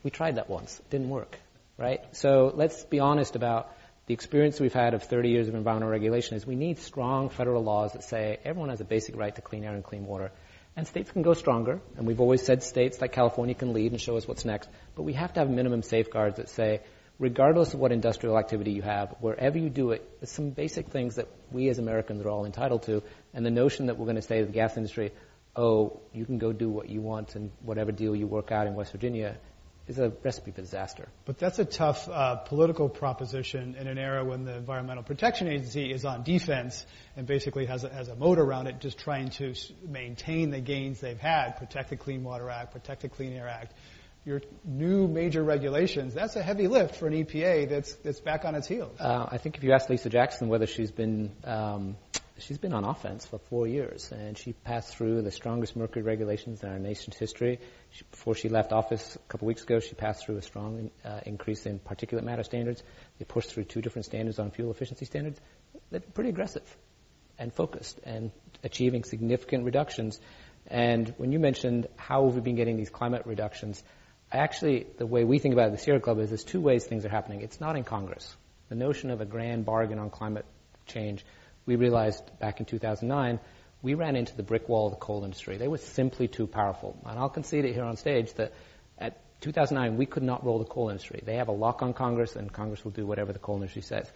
we tried that once. It didn't work, right? So let's be honest about the experience we've had of 30 years of environmental regulation is we need strong federal laws that say everyone has a basic right to clean air and clean water. And states can go stronger, and we've always said states like California can lead and show us what's next, but we have to have minimum safeguards that say, regardless of what industrial activity you have, wherever you do it, there's some basic things that we as Americans are all entitled to, and the notion that we're going to say to the gas industry, oh, you can go do what you want and whatever deal you work out in West Virginia is a recipe for disaster. But that's a tough uh, political proposition in an era when the Environmental Protection Agency is on defense and basically has a, has a moat around it, just trying to s- maintain the gains they've had, protect the Clean Water Act, protect the Clean Air Act. Your new major regulations, that's a heavy lift for an EPA that's, that's back on its heels. Uh, I think if you ask Lisa Jackson whether she's been um, she's been on offense for four years, and she passed through the strongest mercury regulations in our nation's history. She, before she left office a couple weeks ago, she passed through a strong uh, increase in particulate matter standards. They pushed through two different standards on fuel efficiency standards. They're pretty aggressive and focused and achieving significant reductions. And when you mentioned how we've been getting these climate reductions, actually, the way we think about it at the Sierra Club is there's two ways things are happening. It's not in Congress. The notion of a grand bargain on climate change, we realized back in 2009, we ran into the brick wall of the coal industry. They were simply too powerful. And I'll concede it here on stage that at 2009, we could not roll the coal industry. They have a lock on Congress, and Congress will do whatever the coal industry says.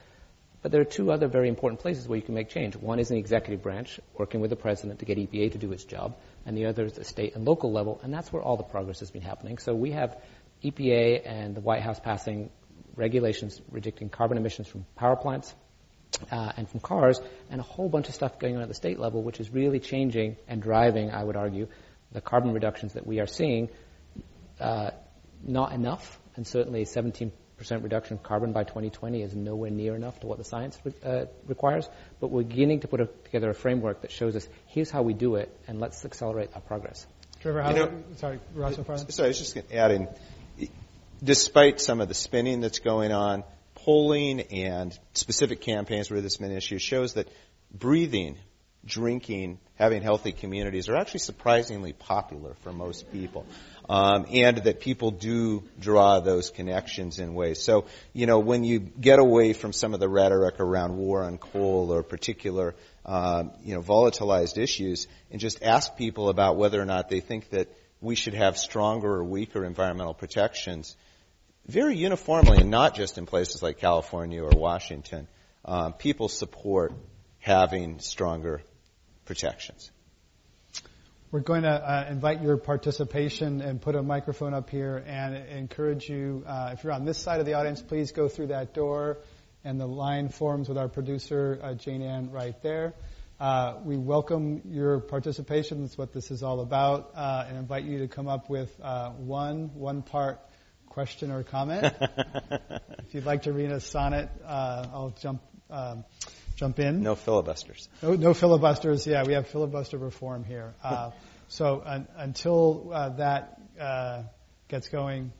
But there are two other very important places where you can make change. One is in the executive branch, working with the president to get EPA to do its job, and the other is the state and local level, and that's where all the progress has been happening. So we have EPA and the White House passing regulations restricting carbon emissions from power plants uh, and from cars, and a whole bunch of stuff going on at the state level, which is really changing and driving, I would argue, the carbon reductions that we are seeing. Uh, not enough, and certainly 17% reduction of carbon by 2020 is nowhere near enough to what the science uh, requires. But we're beginning to put a, together a framework that shows us here's how we do it, and let's accelerate our progress. Trevor, how you know, sorry, Ross Sorry, I was just going to add in despite some of the spinning that's going on, polling and specific campaigns where this has been an issue shows that breathing, drinking, having healthy communities are actually surprisingly popular for most people. Um, and that people do draw those connections in ways. So, you know, when you get away from some of the rhetoric around war on coal or particular, um, you know, volatilized issues, and just ask people about whether or not they think that we should have stronger or weaker environmental protections, very uniformly, and not just in places like California or Washington, um, people support having stronger protections. We're going to uh, invite your participation and put a microphone up here and encourage you, uh, if you're on this side of the audience, please go through that door and the line forms with our producer, uh, Jane Ann, right there. Uh, we welcome your participation. That's what this is all about, uh, and invite you to come up with uh, one one part question or comment. if you'd like to read a sonnet, uh, I'll jump um, jump in. No filibusters. No, no, filibusters. Yeah, we have filibuster reform here. Uh, so un, until uh, that uh, gets going,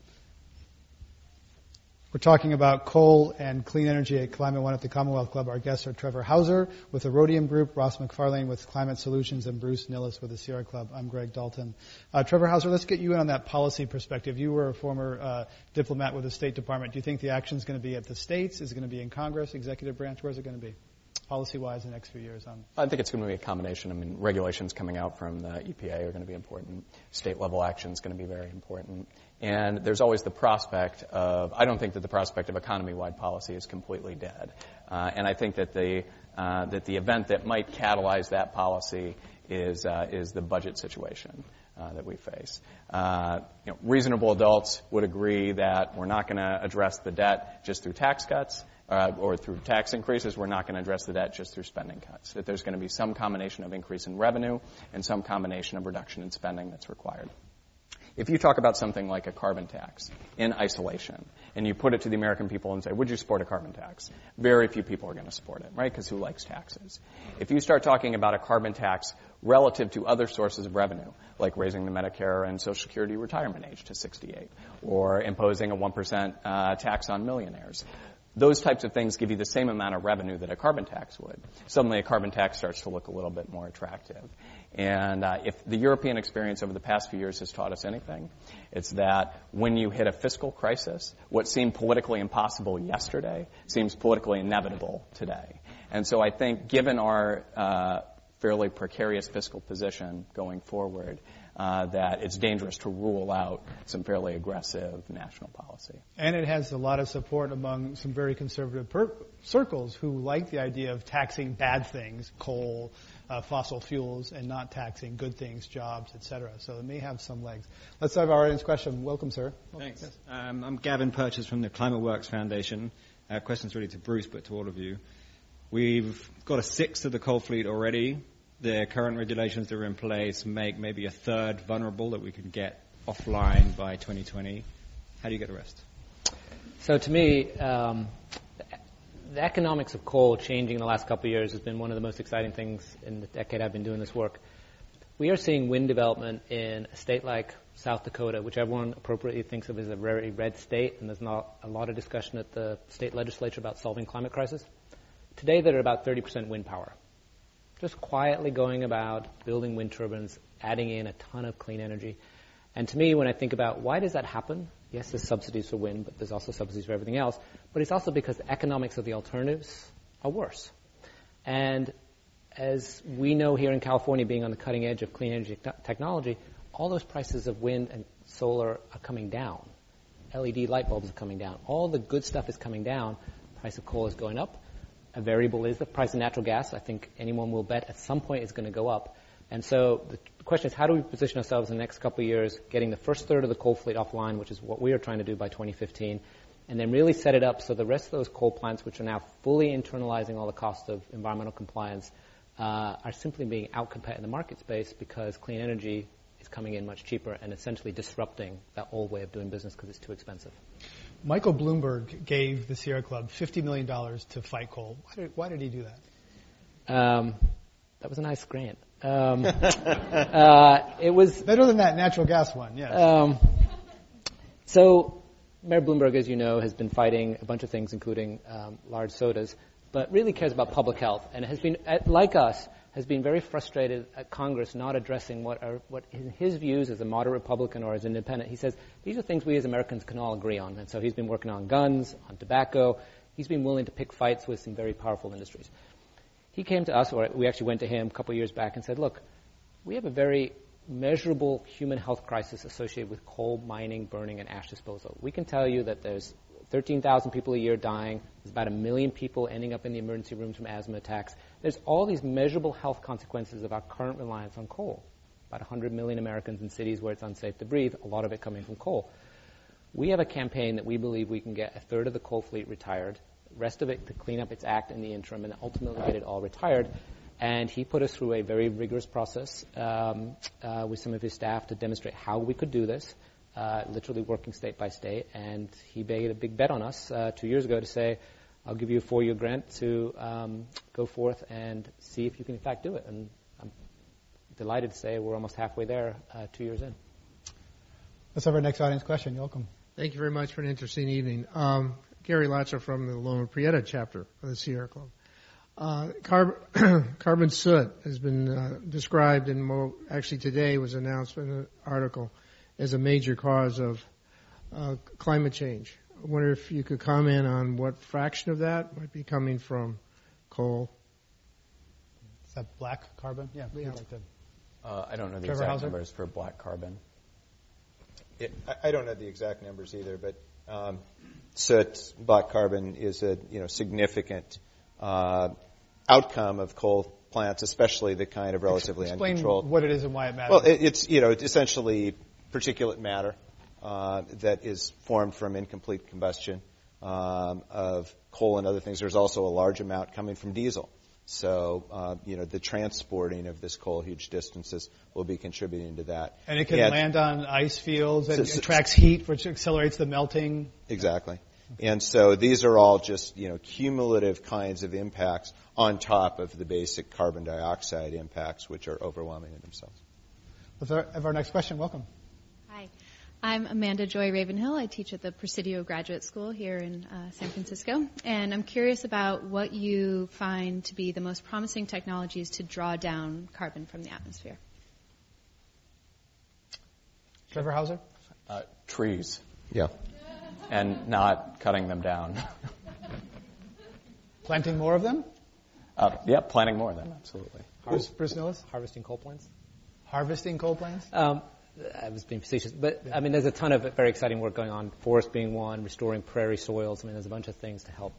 we're talking about coal and clean energy at Climate One at the Commonwealth Club. Our guests are Trevor Houser with the Rhodium Group, Ross Macfarlane with Climate Solutions, and Bruce Nilles with the Sierra Club. I'm Greg Dalton. Uh, Trevor Houser, let's get you in on that policy perspective. You were a former uh, diplomat with the State Department. Do you think the action is going to be at the states? Is it going to be in Congress, executive branch? Where's it going to be? policy-wise in the next few years? I think it's going to be a combination. I mean, regulations coming out from the EPA are going to be important. State-level action is going to be very important. And there's always the prospect of, I don't think that the prospect of economy-wide policy is completely dead. Uh, and I think that the, uh, that the event that might catalyze that policy is, uh, is the budget situation. Uh, that we face. Uh, you know, reasonable adults would agree that we're not going to address the debt just through tax cuts uh, or through tax increases, we're not going to address the debt just through spending cuts. That there's going to be some combination of increase in revenue and some combination of reduction in spending that's required. If you talk about something like a carbon tax in isolation, and you put it to the American people and say, would you support a carbon tax? Very few people are going to support it, right? Because who likes taxes? If you start talking about a carbon tax relative to other sources of revenue, like raising the Medicare and Social Security retirement age to 68, or imposing a 1% uh, tax on millionaires, those types of things give you the same amount of revenue that a carbon tax would. Suddenly, a carbon tax starts to look a little bit more attractive. And uh, if the European experience over the past few years has taught us anything, it's that when you hit a fiscal crisis, what seemed politically impossible yesterday seems politically inevitable today. And so I think, given our uh, fairly precarious fiscal position going forward, uh, that it's dangerous to rule out some fairly aggressive national policy. And it has a lot of support among some very conservative per- circles who like the idea of taxing bad things, coal, uh, fossil fuels, and not taxing good things, jobs, etc. So it may have some legs. Let's have our audience question. Welcome, sir. Thanks. Yes. Um, I'm Gavin Purchase from the Climate Works Foundation. Uh, questions really to Bruce, but to all of you. We've got a sixth of the coal fleet already the current regulations that are in place make maybe a third vulnerable that we can get offline by 2020. How do you get the rest? So to me, um, the economics of coal changing in the last couple of years has been one of the most exciting things in the decade I've been doing this work. We are seeing wind development in a state like South Dakota, which everyone appropriately thinks of as a very red state, and there's not a lot of discussion at the state legislature about solving climate crisis. Today, they're about 30% wind power just quietly going about building wind turbines, adding in a ton of clean energy. And to me, when I think about why does that happen, yes, there's subsidies for wind, but there's also subsidies for everything else. But it's also because the economics of the alternatives are worse. And as we know here in California, being on the cutting edge of clean energy technology, all those prices of wind and solar are coming down. LED light bulbs are coming down. All the good stuff is coming down. Price of coal is going up. A variable is the price of natural gas. I think anyone will bet at some point it's going to go up. And so the question is, how do we position ourselves in the next couple of years, getting the first third of the coal fleet offline, which is what we are trying to do by 2015, and then really set it up so the rest of those coal plants, which are now fully internalizing all the costs of environmental compliance, uh, are simply being outcompeted in the market space because clean energy is coming in much cheaper and essentially disrupting that old way of doing business because it's too expensive. Michael Bloomberg gave the Sierra Club $50 million to fight coal. Why did, why did he do that? Um, that was a nice grant. Um, uh, it was better than that natural gas one. Yeah. Um, so Mayor Bloomberg, as you know, has been fighting a bunch of things, including um, large sodas, but really cares about public health, and has been, like us, has been very frustrated at Congress not addressing what are what in his views as a moderate Republican or as independent. He says these are things we as Americans can all agree on, and so he's been working on guns, on tobacco. He's been willing to pick fights with some very powerful industries. He came to us, or we actually went to him a couple of years back and said, look, we have a very measurable human health crisis associated with coal mining, burning, and ash disposal. We can tell you that there's 13,000 people a year dying. There's about a million people ending up in the emergency rooms from asthma attacks. There's all these measurable health consequences of our current reliance on coal. About 100 million Americans in cities where it's unsafe to breathe, a lot of it coming from coal. We have a campaign that we believe we can get a third of the coal fleet retired, rest of it to clean up its act in the interim, and ultimately get it all retired. And he put us through a very rigorous process um, uh, with some of his staff to demonstrate how we could do this, uh, literally working state by state. And he made a big bet on us uh, two years ago to say, I'll give you a four-year grant to um, go forth and see if you can in fact do it. And I'm delighted to say we're almost halfway there, uh, two years in. Let's have our next audience question. You're welcome. Thank you very much for an interesting evening. Um, Gary Latcher from the Loma Prieta chapter of the Sierra Club. Uh, carb- carbon soot has been uh, described and mo- actually today was announced in an article as a major cause of uh, climate change. I wonder if you could comment on what fraction of that might be coming from coal. Is that black carbon? Yeah. yeah. Like uh, I don't know the Trevor exact Houser? numbers for black carbon. It, I, I, don't know the exact numbers either, but um, soot, black carbon is a you know significant uh, outcome of coal plants, especially the kind of relatively Explain uncontrolled. what it is and why it matters. Well, it, it's you know it's essentially particulate matter uh, that is formed from incomplete combustion um, of coal and other things. There's also a large amount coming from diesel. So, uh, you know, the transporting of this coal huge distances will be contributing to that. And it can and land on ice fields and so, attracts heat, which accelerates the melting. Exactly. And so these are all just, you know, cumulative kinds of impacts on top of the basic carbon dioxide impacts, which are overwhelming in themselves. Let's have our next question. Welcome. Hi. I'm Amanda Joy Ravenhill. I teach at the Presidio Graduate School here in uh, San Francisco. And I'm curious about what you find to be the most promising technologies to draw down carbon from the atmosphere. Trevor Houser? Uh, trees. Yeah and not cutting them down. Planting more of them? Uh, yeah, planting more of them, absolutely. Bruce, Bruce Nilles? Harvesting coal plants? Harvesting coal plants? Um, I was being facetious, but. I mean, there's a ton of very exciting work going on. Forest being one, restoring prairie soils. I mean, there's a bunch of things to help,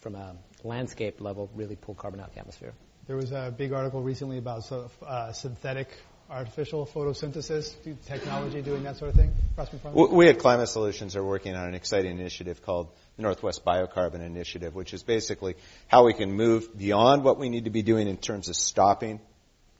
from a landscape level, really pull carbon out of the atmosphere. There was a big article recently about uh, synthetic artificial photosynthesis technology doing that sort of thing? We at Climate Solutions are working on an exciting initiative called the Northwest Biocarbon Initiative, which is basically how we can move beyond what we need to be doing in terms of stopping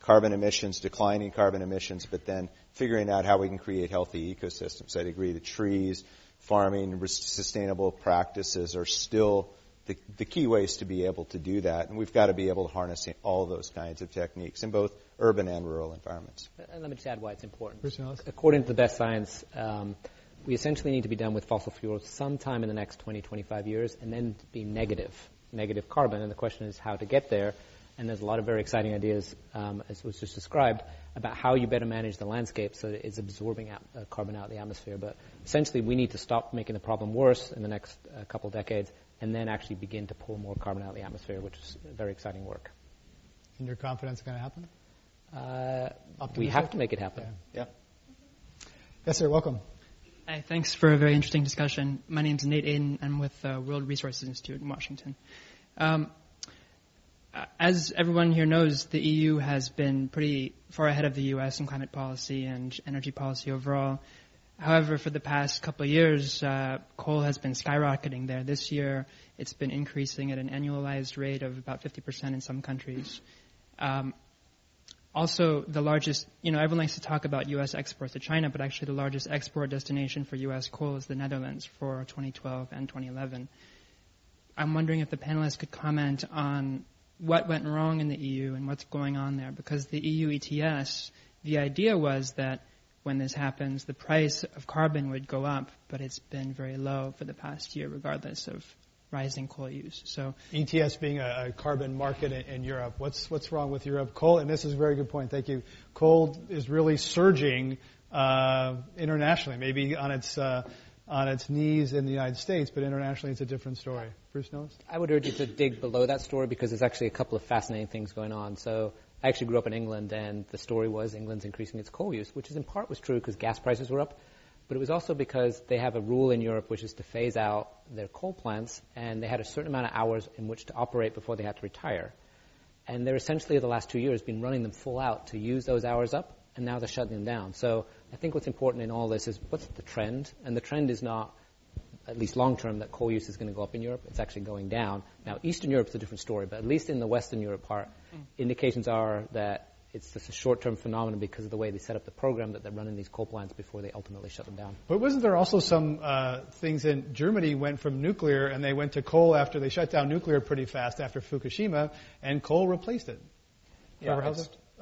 carbon emissions, declining carbon emissions, but then figuring out how we can create healthy ecosystems. I'd agree that trees, farming, sustainable practices are still the, the key ways to be able to do that. And we've got to be able to harness all those kinds of techniques in both urban and rural environments. And let me just add why it's important. According to the best science, um, we essentially need to be done with fossil fuels sometime in the next 20, 25 years and then be negative, negative carbon. And the question is how to get there. And there's a lot of very exciting ideas, um, as was just described, about how you better manage the landscape so that it's absorbing out, uh, carbon out of the atmosphere. But essentially, we need to stop making the problem worse in the next uh, couple decades and then actually begin to pull more carbon out of the atmosphere, which is very exciting work. And you're confident it's going to happen? Uh, we have to make it happen. Yeah. yeah. Yes, sir. Welcome. Hi, thanks for a very interesting discussion. My name is Nate Aden. I'm with the World Resources Institute in Washington. Um, as everyone here knows, the EU has been pretty far ahead of the U.S. in climate policy and energy policy overall. However, for the past couple of years, uh, coal has been skyrocketing there. This year, it's been increasing at an annualized rate of about 50% in some countries. Um, also the largest, you know, everyone likes to talk about U.S. exports to China, but actually the largest export destination for U.S. coal is the Netherlands for 2012 and 2011. I'm wondering if the panelists could comment on what went wrong in the EU and what's going on there, because the EU ETS, the idea was that when this happens, the price of carbon would go up, but it's been very low for the past year, regardless of rising coal use. So ETS being a, a carbon market in, in, Europe, what's what's wrong with Europe? Coal, and this is a very good point. Thank you. Coal is really surging uh, internationally, maybe on its uh, on its knees in the United States, but internationally it's a different story. Bruce Nilles? I would urge you to dig below that story because there's actually a couple of fascinating things going on. So I actually grew up in England, and the story was England's increasing its coal use, which is in part was true because gas prices were up but it was also because they have a rule in Europe which is to phase out their coal plants, and they had a certain amount of hours in which to operate before they had to retire. And they're essentially, the last two years, been running them full out to use those hours up, and now they're shutting them down. So I think what's important in all this is what's the trend? And the trend is not, at least long term, that coal use is going to go up in Europe. It's actually going down. Now, Eastern Europe is a different story, but at least in the Western Europe part, mm. indications are that it's just a short-term phenomenon because of the way they set up the program that they're running these coal plants before they ultimately shut them down. But wasn't there also some uh, things in Germany went from nuclear and they went to coal after they shut down nuclear pretty fast after Fukushima, and coal replaced it. Yeah,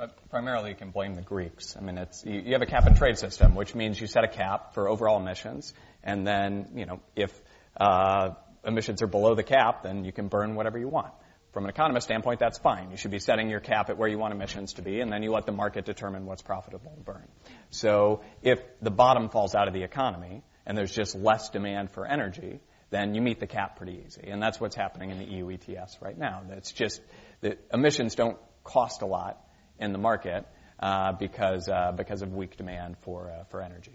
uh, primarily you can blame the Greeks. I mean, it's you, you have a cap and trade system, which means you set a cap for overall emissions, and then you know if uh, emissions are below the cap, then you can burn whatever you want. From an economist standpoint, that's fine. You should be setting your cap at where you want emissions to be, and then you let the market determine what's profitable to burn. So if the bottom falls out of the economy and there's just less demand for energy, then you meet the cap pretty easy. And that's what's happening in the EU ETS right now. It's just that emissions don't cost a lot in the market uh, because uh, because of weak demand for uh, for energy.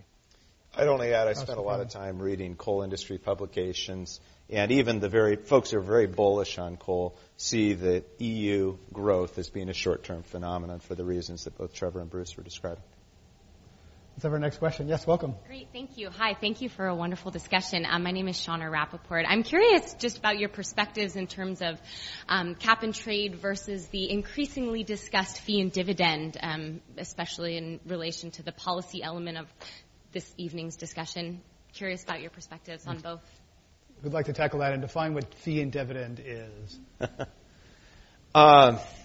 I'd only add I spent a lot of time reading coal industry publications and even the very folks who are very bullish on coal see the EU growth as being a short-term phenomenon for the reasons that both Trevor and Bruce were describing. Let's have our next question. Yes, welcome. Great, thank you. Hi, thank you for a wonderful discussion. Um, my name is Shauna Rappaport. I'm curious just about your perspectives in terms of um, cap and trade versus the increasingly discussed fee and dividend, um, especially in relation to the policy element of this evening's discussion. Curious about your perspectives on both who'd like to tackle that and define what fee and dividend is? um,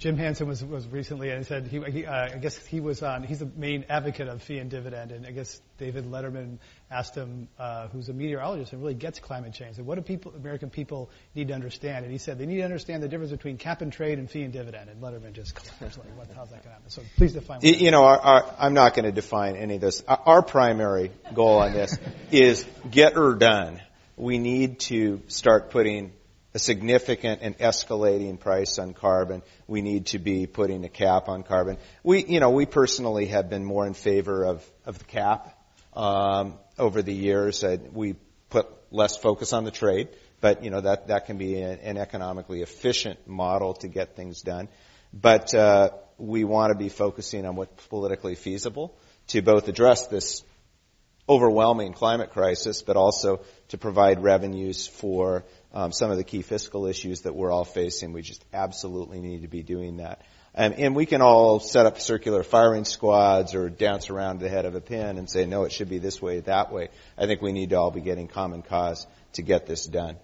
Jim Hansen was, was recently and said he, he uh, I guess he was on. He's the main advocate of fee and dividend, and I guess David Letterman asked him, uh, who's a meteorologist and really gets climate change, said, "What do people, American people, need to understand?" And he said they need to understand the difference between cap and trade and fee and dividend. And Letterman just like, what, how's that going to happen? So please define. You, you know, our, our, I'm not going to define any of this. Our, our primary goal on this is get her done we need to start putting a significant and escalating price on carbon. We need to be putting a cap on carbon. We, you know, we personally have been more in favor of, of the cap um, over the years. Uh, we put less focus on the trade, but you know that that can be an, an economically efficient model to get things done. But uh, we want to be focusing on what's politically feasible to both address this overwhelming climate crisis, but also to provide revenues for um, some of the key fiscal issues that we're all facing. We just absolutely need to be doing that. And, and we can all set up circular firing squads or dance around the head of a pin and say, no, it should be this way, that way. I think we need to all be getting common cause to get this done.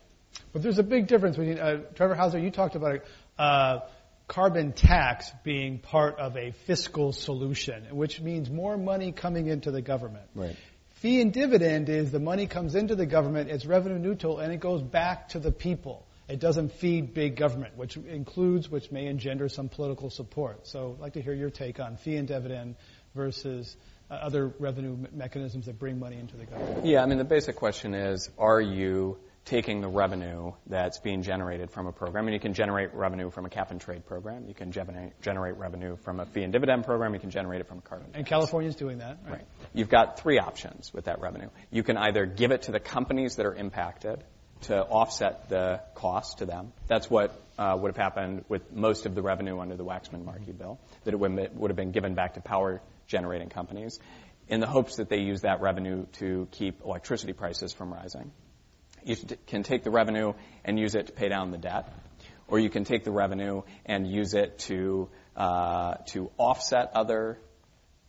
But there's a big difference between, uh, Trevor Houser, you talked about uh, carbon tax being part of a fiscal solution, which means more money coming into the government. Right. Fee and dividend is the money comes into the government, it's revenue neutral, and it goes back to the people. It doesn't feed big government, which includes, which may engender some political support. So I'd like to hear your take on fee and dividend versus uh, other revenue mechanisms that bring money into the government. Yeah, I mean, the basic question is, are you taking the revenue that's being generated from a program, and you can generate revenue from a cap and trade program, you can generate, generate revenue from a fee and dividend program, you can generate it from a carbon. And California's doing that, right? right? You've got three options with that revenue. You can either give it to the companies that are impacted to offset the cost to them. That's what uh, would have happened with most of the revenue under the Waxman-Markey bill, that it would have been given back to power generating companies in the hopes that they use that revenue to keep electricity prices from rising. You can take the revenue and use it to pay down the debt, or you can take the revenue and use it to uh, to offset other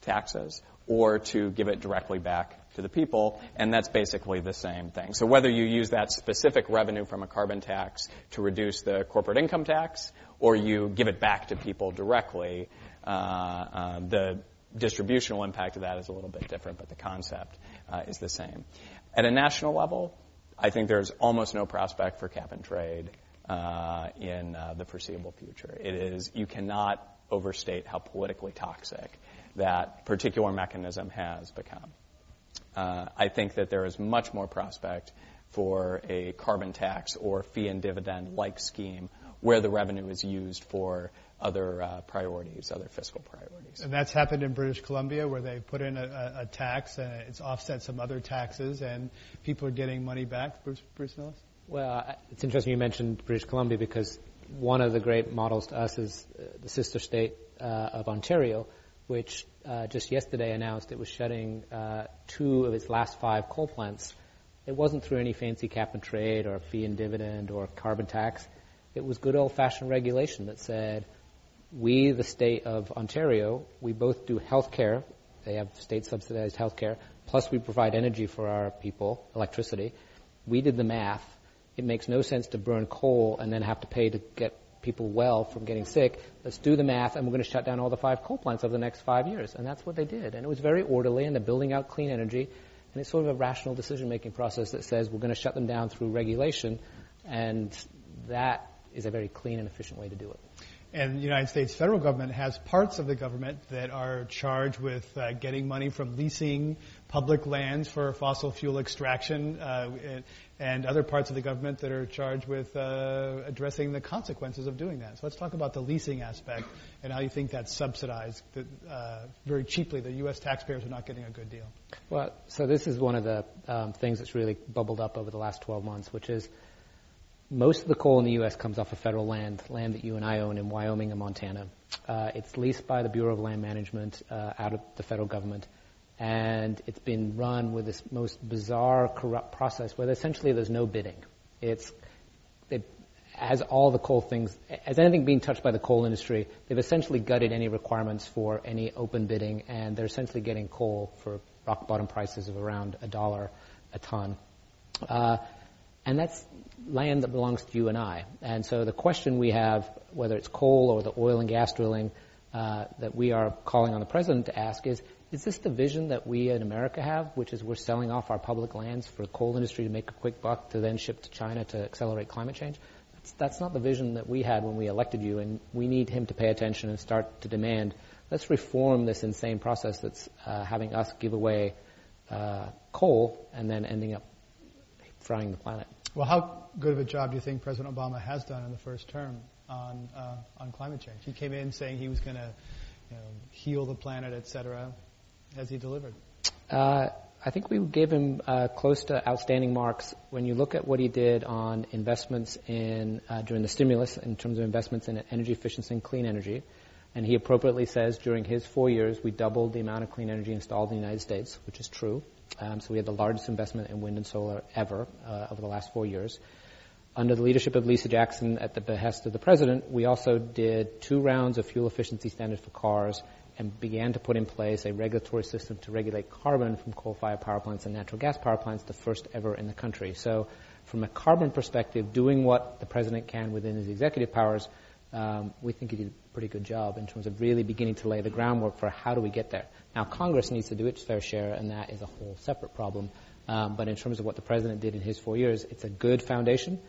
taxes, or to give it directly back to the people, and that's basically the same thing. So whether you use that specific revenue from a carbon tax to reduce the corporate income tax, or you give it back to people directly, uh, uh, the distributional impact of that is a little bit different, but the concept uh, is the same. At a national level, I think there's almost no prospect for cap and trade uh, in uh, the foreseeable future. It is you cannot overstate how politically toxic that particular mechanism has become. Uh, I think that there is much more prospect for a carbon tax or fee and dividend like scheme where the revenue is used for other uh, priorities, other fiscal priorities. And that's happened in British Columbia where they put in a, a tax and it's offset some other taxes and people are getting money back. Bruce, Bruce Nilles? Well, it's interesting you mentioned British Columbia because one of the great models to us is uh, the sister state uh, of Ontario, which uh, just yesterday announced it was shutting uh, two of its last five coal plants. It wasn't through any fancy cap and trade or fee and dividend or carbon tax. It was good old fashioned regulation that said, we, the state of Ontario, we both do health care. They have state subsidized health care. Plus we provide energy for our people, electricity. We did the math. It makes no sense to burn coal and then have to pay to get people well from getting sick. Let's do the math, and we're going to shut down all the five coal plants over the next five years. And that's what they did. And it was very orderly, and they're building out clean energy. And it's sort of a rational decision making process that says we're going to shut them down through regulation. And that is a very clean and efficient way to do it. And the United States federal government has parts of the government that are charged with uh, getting money from leasing public lands for fossil fuel extraction, uh, and other parts of the government that are charged with uh, addressing the consequences of doing that. So let's talk about the leasing aspect and how you think that's subsidized uh, very cheaply. The U.S. taxpayers are not getting a good deal. Well, so this is one of the um, things that's really bubbled up over the last 12 months, which is most of the coal in the U.S. comes off of federal land, land that you and I own in Wyoming and Montana. Uh, it's leased by the Bureau of Land Management uh, out of the federal government, and it's been run with this most bizarre, corrupt process where essentially there's no bidding. It's it, as all the coal things, as anything being touched by the coal industry, they've essentially gutted any requirements for any open bidding, and they're essentially getting coal for rock bottom prices of around a dollar a ton. Uh, and that's land that belongs to you and I. And so the question we have, whether it's coal or the oil and gas drilling uh, that we are calling on the president to ask is, is this the vision that we in America have, which is we're selling off our public lands for the coal industry to make a quick buck to then ship to China to accelerate climate change? That's, that's not the vision that we had when we elected you, and we need him to pay attention and start to demand, let's reform this insane process that's uh, having us give away uh, coal and then ending up frying the planet. Well, how good of a job do you think President Obama has done in the first term on uh, on climate change? He came in saying he was going to you know, heal the planet, et cetera. Has he delivered? Uh, I think we gave him uh, close to outstanding marks when you look at what he did on investments in uh, during the stimulus in terms of investments in energy efficiency and clean energy. And he appropriately says during his four years we doubled the amount of clean energy installed in the United States, which is true. Um, so we had the largest investment in wind and solar ever uh, over the last four years. Under the leadership of Lisa Jackson at the behest of the president, we also did two rounds of fuel efficiency standards for cars and began to put in place a regulatory system to regulate carbon from coal-fired power plants and natural gas power plants, the first ever in the country. So from a carbon perspective, doing what the president can within his executive powers, um, we think he did a pretty good job in terms of really beginning to lay the groundwork for how do we get there. Now, Congress needs to do its fair share, and that is a whole separate problem. Um, but in terms of what the president did in his four years, it's a good foundation.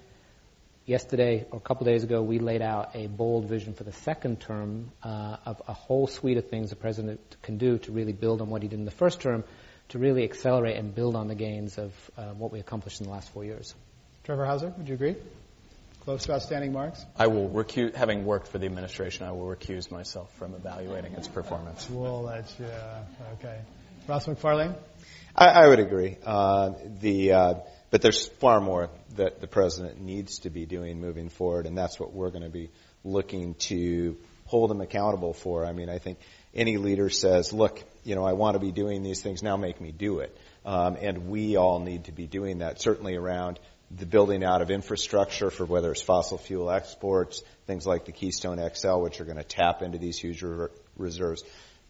Yesterday, or a couple days ago, we laid out a bold vision for the second term uh, of a whole suite of things the president can do to really build on what he did in the first term, to really accelerate and build on the gains of uh, what we accomplished in the last four years. Trevor Houser, would you agree? Close to outstanding marks? I will recuse, having worked for the administration, I will recuse myself from evaluating its performance. We'll let you, okay. Ross Macfarlane? I, I would agree. Uh, the, uh, but there's far more that the president needs to be doing moving forward, and that's what we're going to be looking to hold him accountable for. I mean, I think any leader says, look, you know, I want to be doing these things, now make me do it. Um, and we all need to be doing that, certainly around the building out of infrastructure for whether it's fossil fuel exports, things like the Keystone XL, which are going to tap into these huge re- reserves,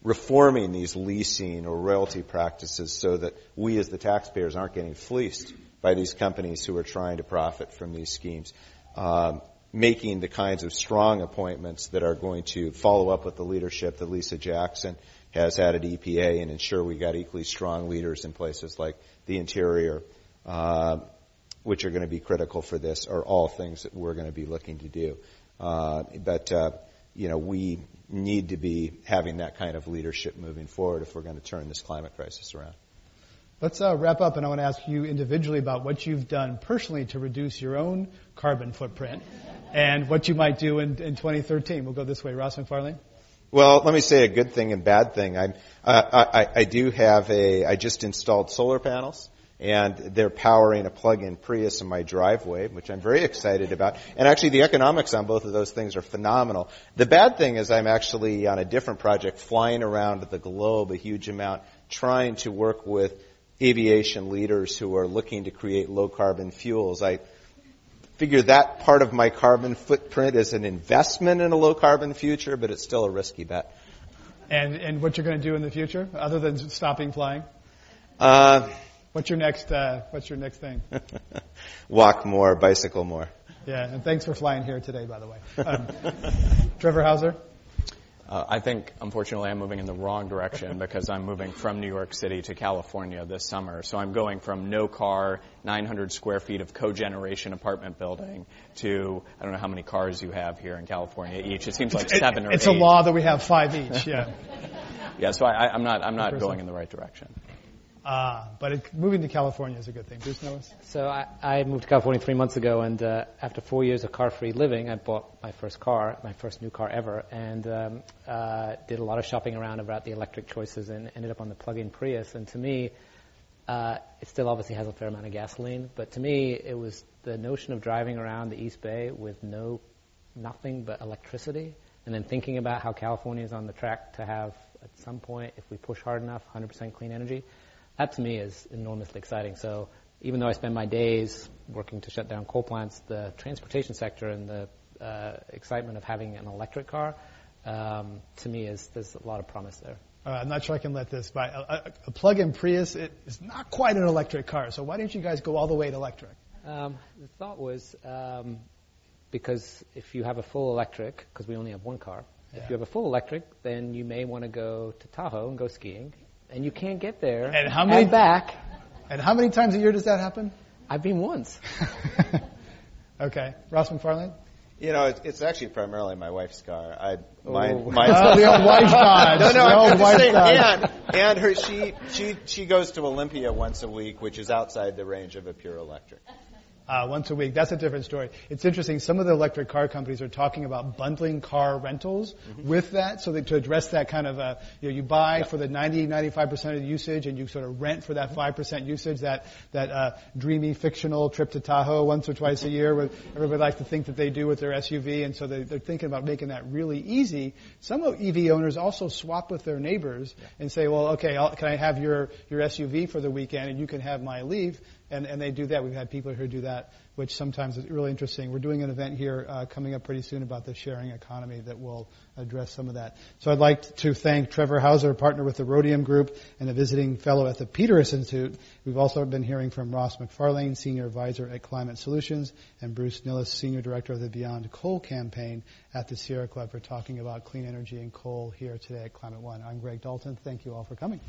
reforming these leasing or royalty practices so that we as the taxpayers aren't getting fleeced by these companies who are trying to profit from these schemes. Um, making the kinds of strong appointments that are going to follow up with the leadership that Lisa Jackson has had at EPA and ensure we got equally strong leaders in places like the Interior, uh, which are going to be critical for this, are all things that we're going to be looking to do. Uh, but uh, you know, we need to be having that kind of leadership moving forward if we're going to turn this climate crisis around. Let's uh, wrap up, and I want to ask you individually about what you've done personally to reduce your own carbon footprint and what you might do in, in 2013. We'll go this way. Ross Macfarlane? Well, let me say a good thing and bad thing. I'm, uh, I, I do have a, I just installed solar panels and they're powering a plug-in Prius in my driveway, which I'm very excited about. And actually, the economics on both of those things are phenomenal. The bad thing is I'm actually on a different project, flying around the globe a huge amount, trying to work with aviation leaders who are looking to create low carbon fuels. I figure that part of my carbon footprint is an investment in a low carbon future, but it's still a risky bet. And and what you're going to do in the future, other than stopping flying? Uh, what's your next uh, What's your next thing? Walk more, bicycle more. Yeah, and thanks for flying here today, by the way. Um, Trevor Houser. Uh, I think, unfortunately, I'm moving in the wrong direction because I'm moving from New York City to California this summer. So I'm going from no car, 900 square feet of cogeneration apartment building to I don't know how many cars you have here in California each. It seems like seven or it's eight. It's a law that we have five each. Yeah. yeah. So I, I'm not I'm not going in the right direction. Uh, but it, moving to California is a good thing. Bruce Nilles? So I, I moved to California three months ago, and uh, after four years of car-free living, I bought my first car, my first new car ever, and um, uh, did a lot of shopping around about the electric choices, and ended up on the plug-in Prius. And to me, uh, it still obviously has a fair amount of gasoline, but to me, it was the notion of driving around the East Bay with no nothing but electricity, and then thinking about how California is on the track to have at some point, if we push hard enough, 100% clean energy that to me is enormously exciting. So even though I spend my days working to shut down coal plants, the transportation sector and the uh, excitement of having an electric car, um, to me is there's a lot of promise there. Uh, I'm not sure I can let this by. A, a, a plug-in Prius it is not quite an electric car. So why didn't you guys go all the way to electric? Um, the thought was um, because if you have a full electric, because we only have one car, yeah. if you have a full electric, then you may want to go to Tahoe and go skiing, and you can't get there and how many and back. And how many times a year does that happen? I've been once. okay, Ross Macfarlane. You know, it's, it's actually primarily my wife's car. I Oh. mine, mine's oh, the old wife dodge. No, no, the I'm old just saying, dodge. and and her she she she goes to Olympia once a week, which is outside the range of a pure electric. Uh, once a week. That's a different story. It's interesting. Some of the electric car companies are talking about bundling car rentals mm-hmm. with that, so that to address that kind of, uh, you know, you buy yeah. for the 90, 95 percent of the usage, and you sort of rent for that five percent usage. That that uh, dreamy fictional trip to Tahoe once or twice a year, where everybody likes to think that they do with their SUV, and so they, they're thinking about making that really easy. Some EV owners also swap with their neighbors yeah. and say, well, okay, I'll, can I have your your SUV for the weekend, and you can have my Leaf and, and they do that. We've had people here do that, which sometimes is really interesting. We're doing an event here uh, coming up pretty soon about the sharing economy that will address some of that. So I'd like to thank Trevor Houser, a partner with the Rhodium Group and a visiting fellow at the Peters Institute. We've also been hearing from Ross Macfarlane, Senior Advisor at Climate Solutions, and Bruce Nilles, Senior Director of the Beyond Coal Campaign at the Sierra Club for talking about clean energy and coal here today at Climate One. I'm Greg Dalton. Thank you all for coming.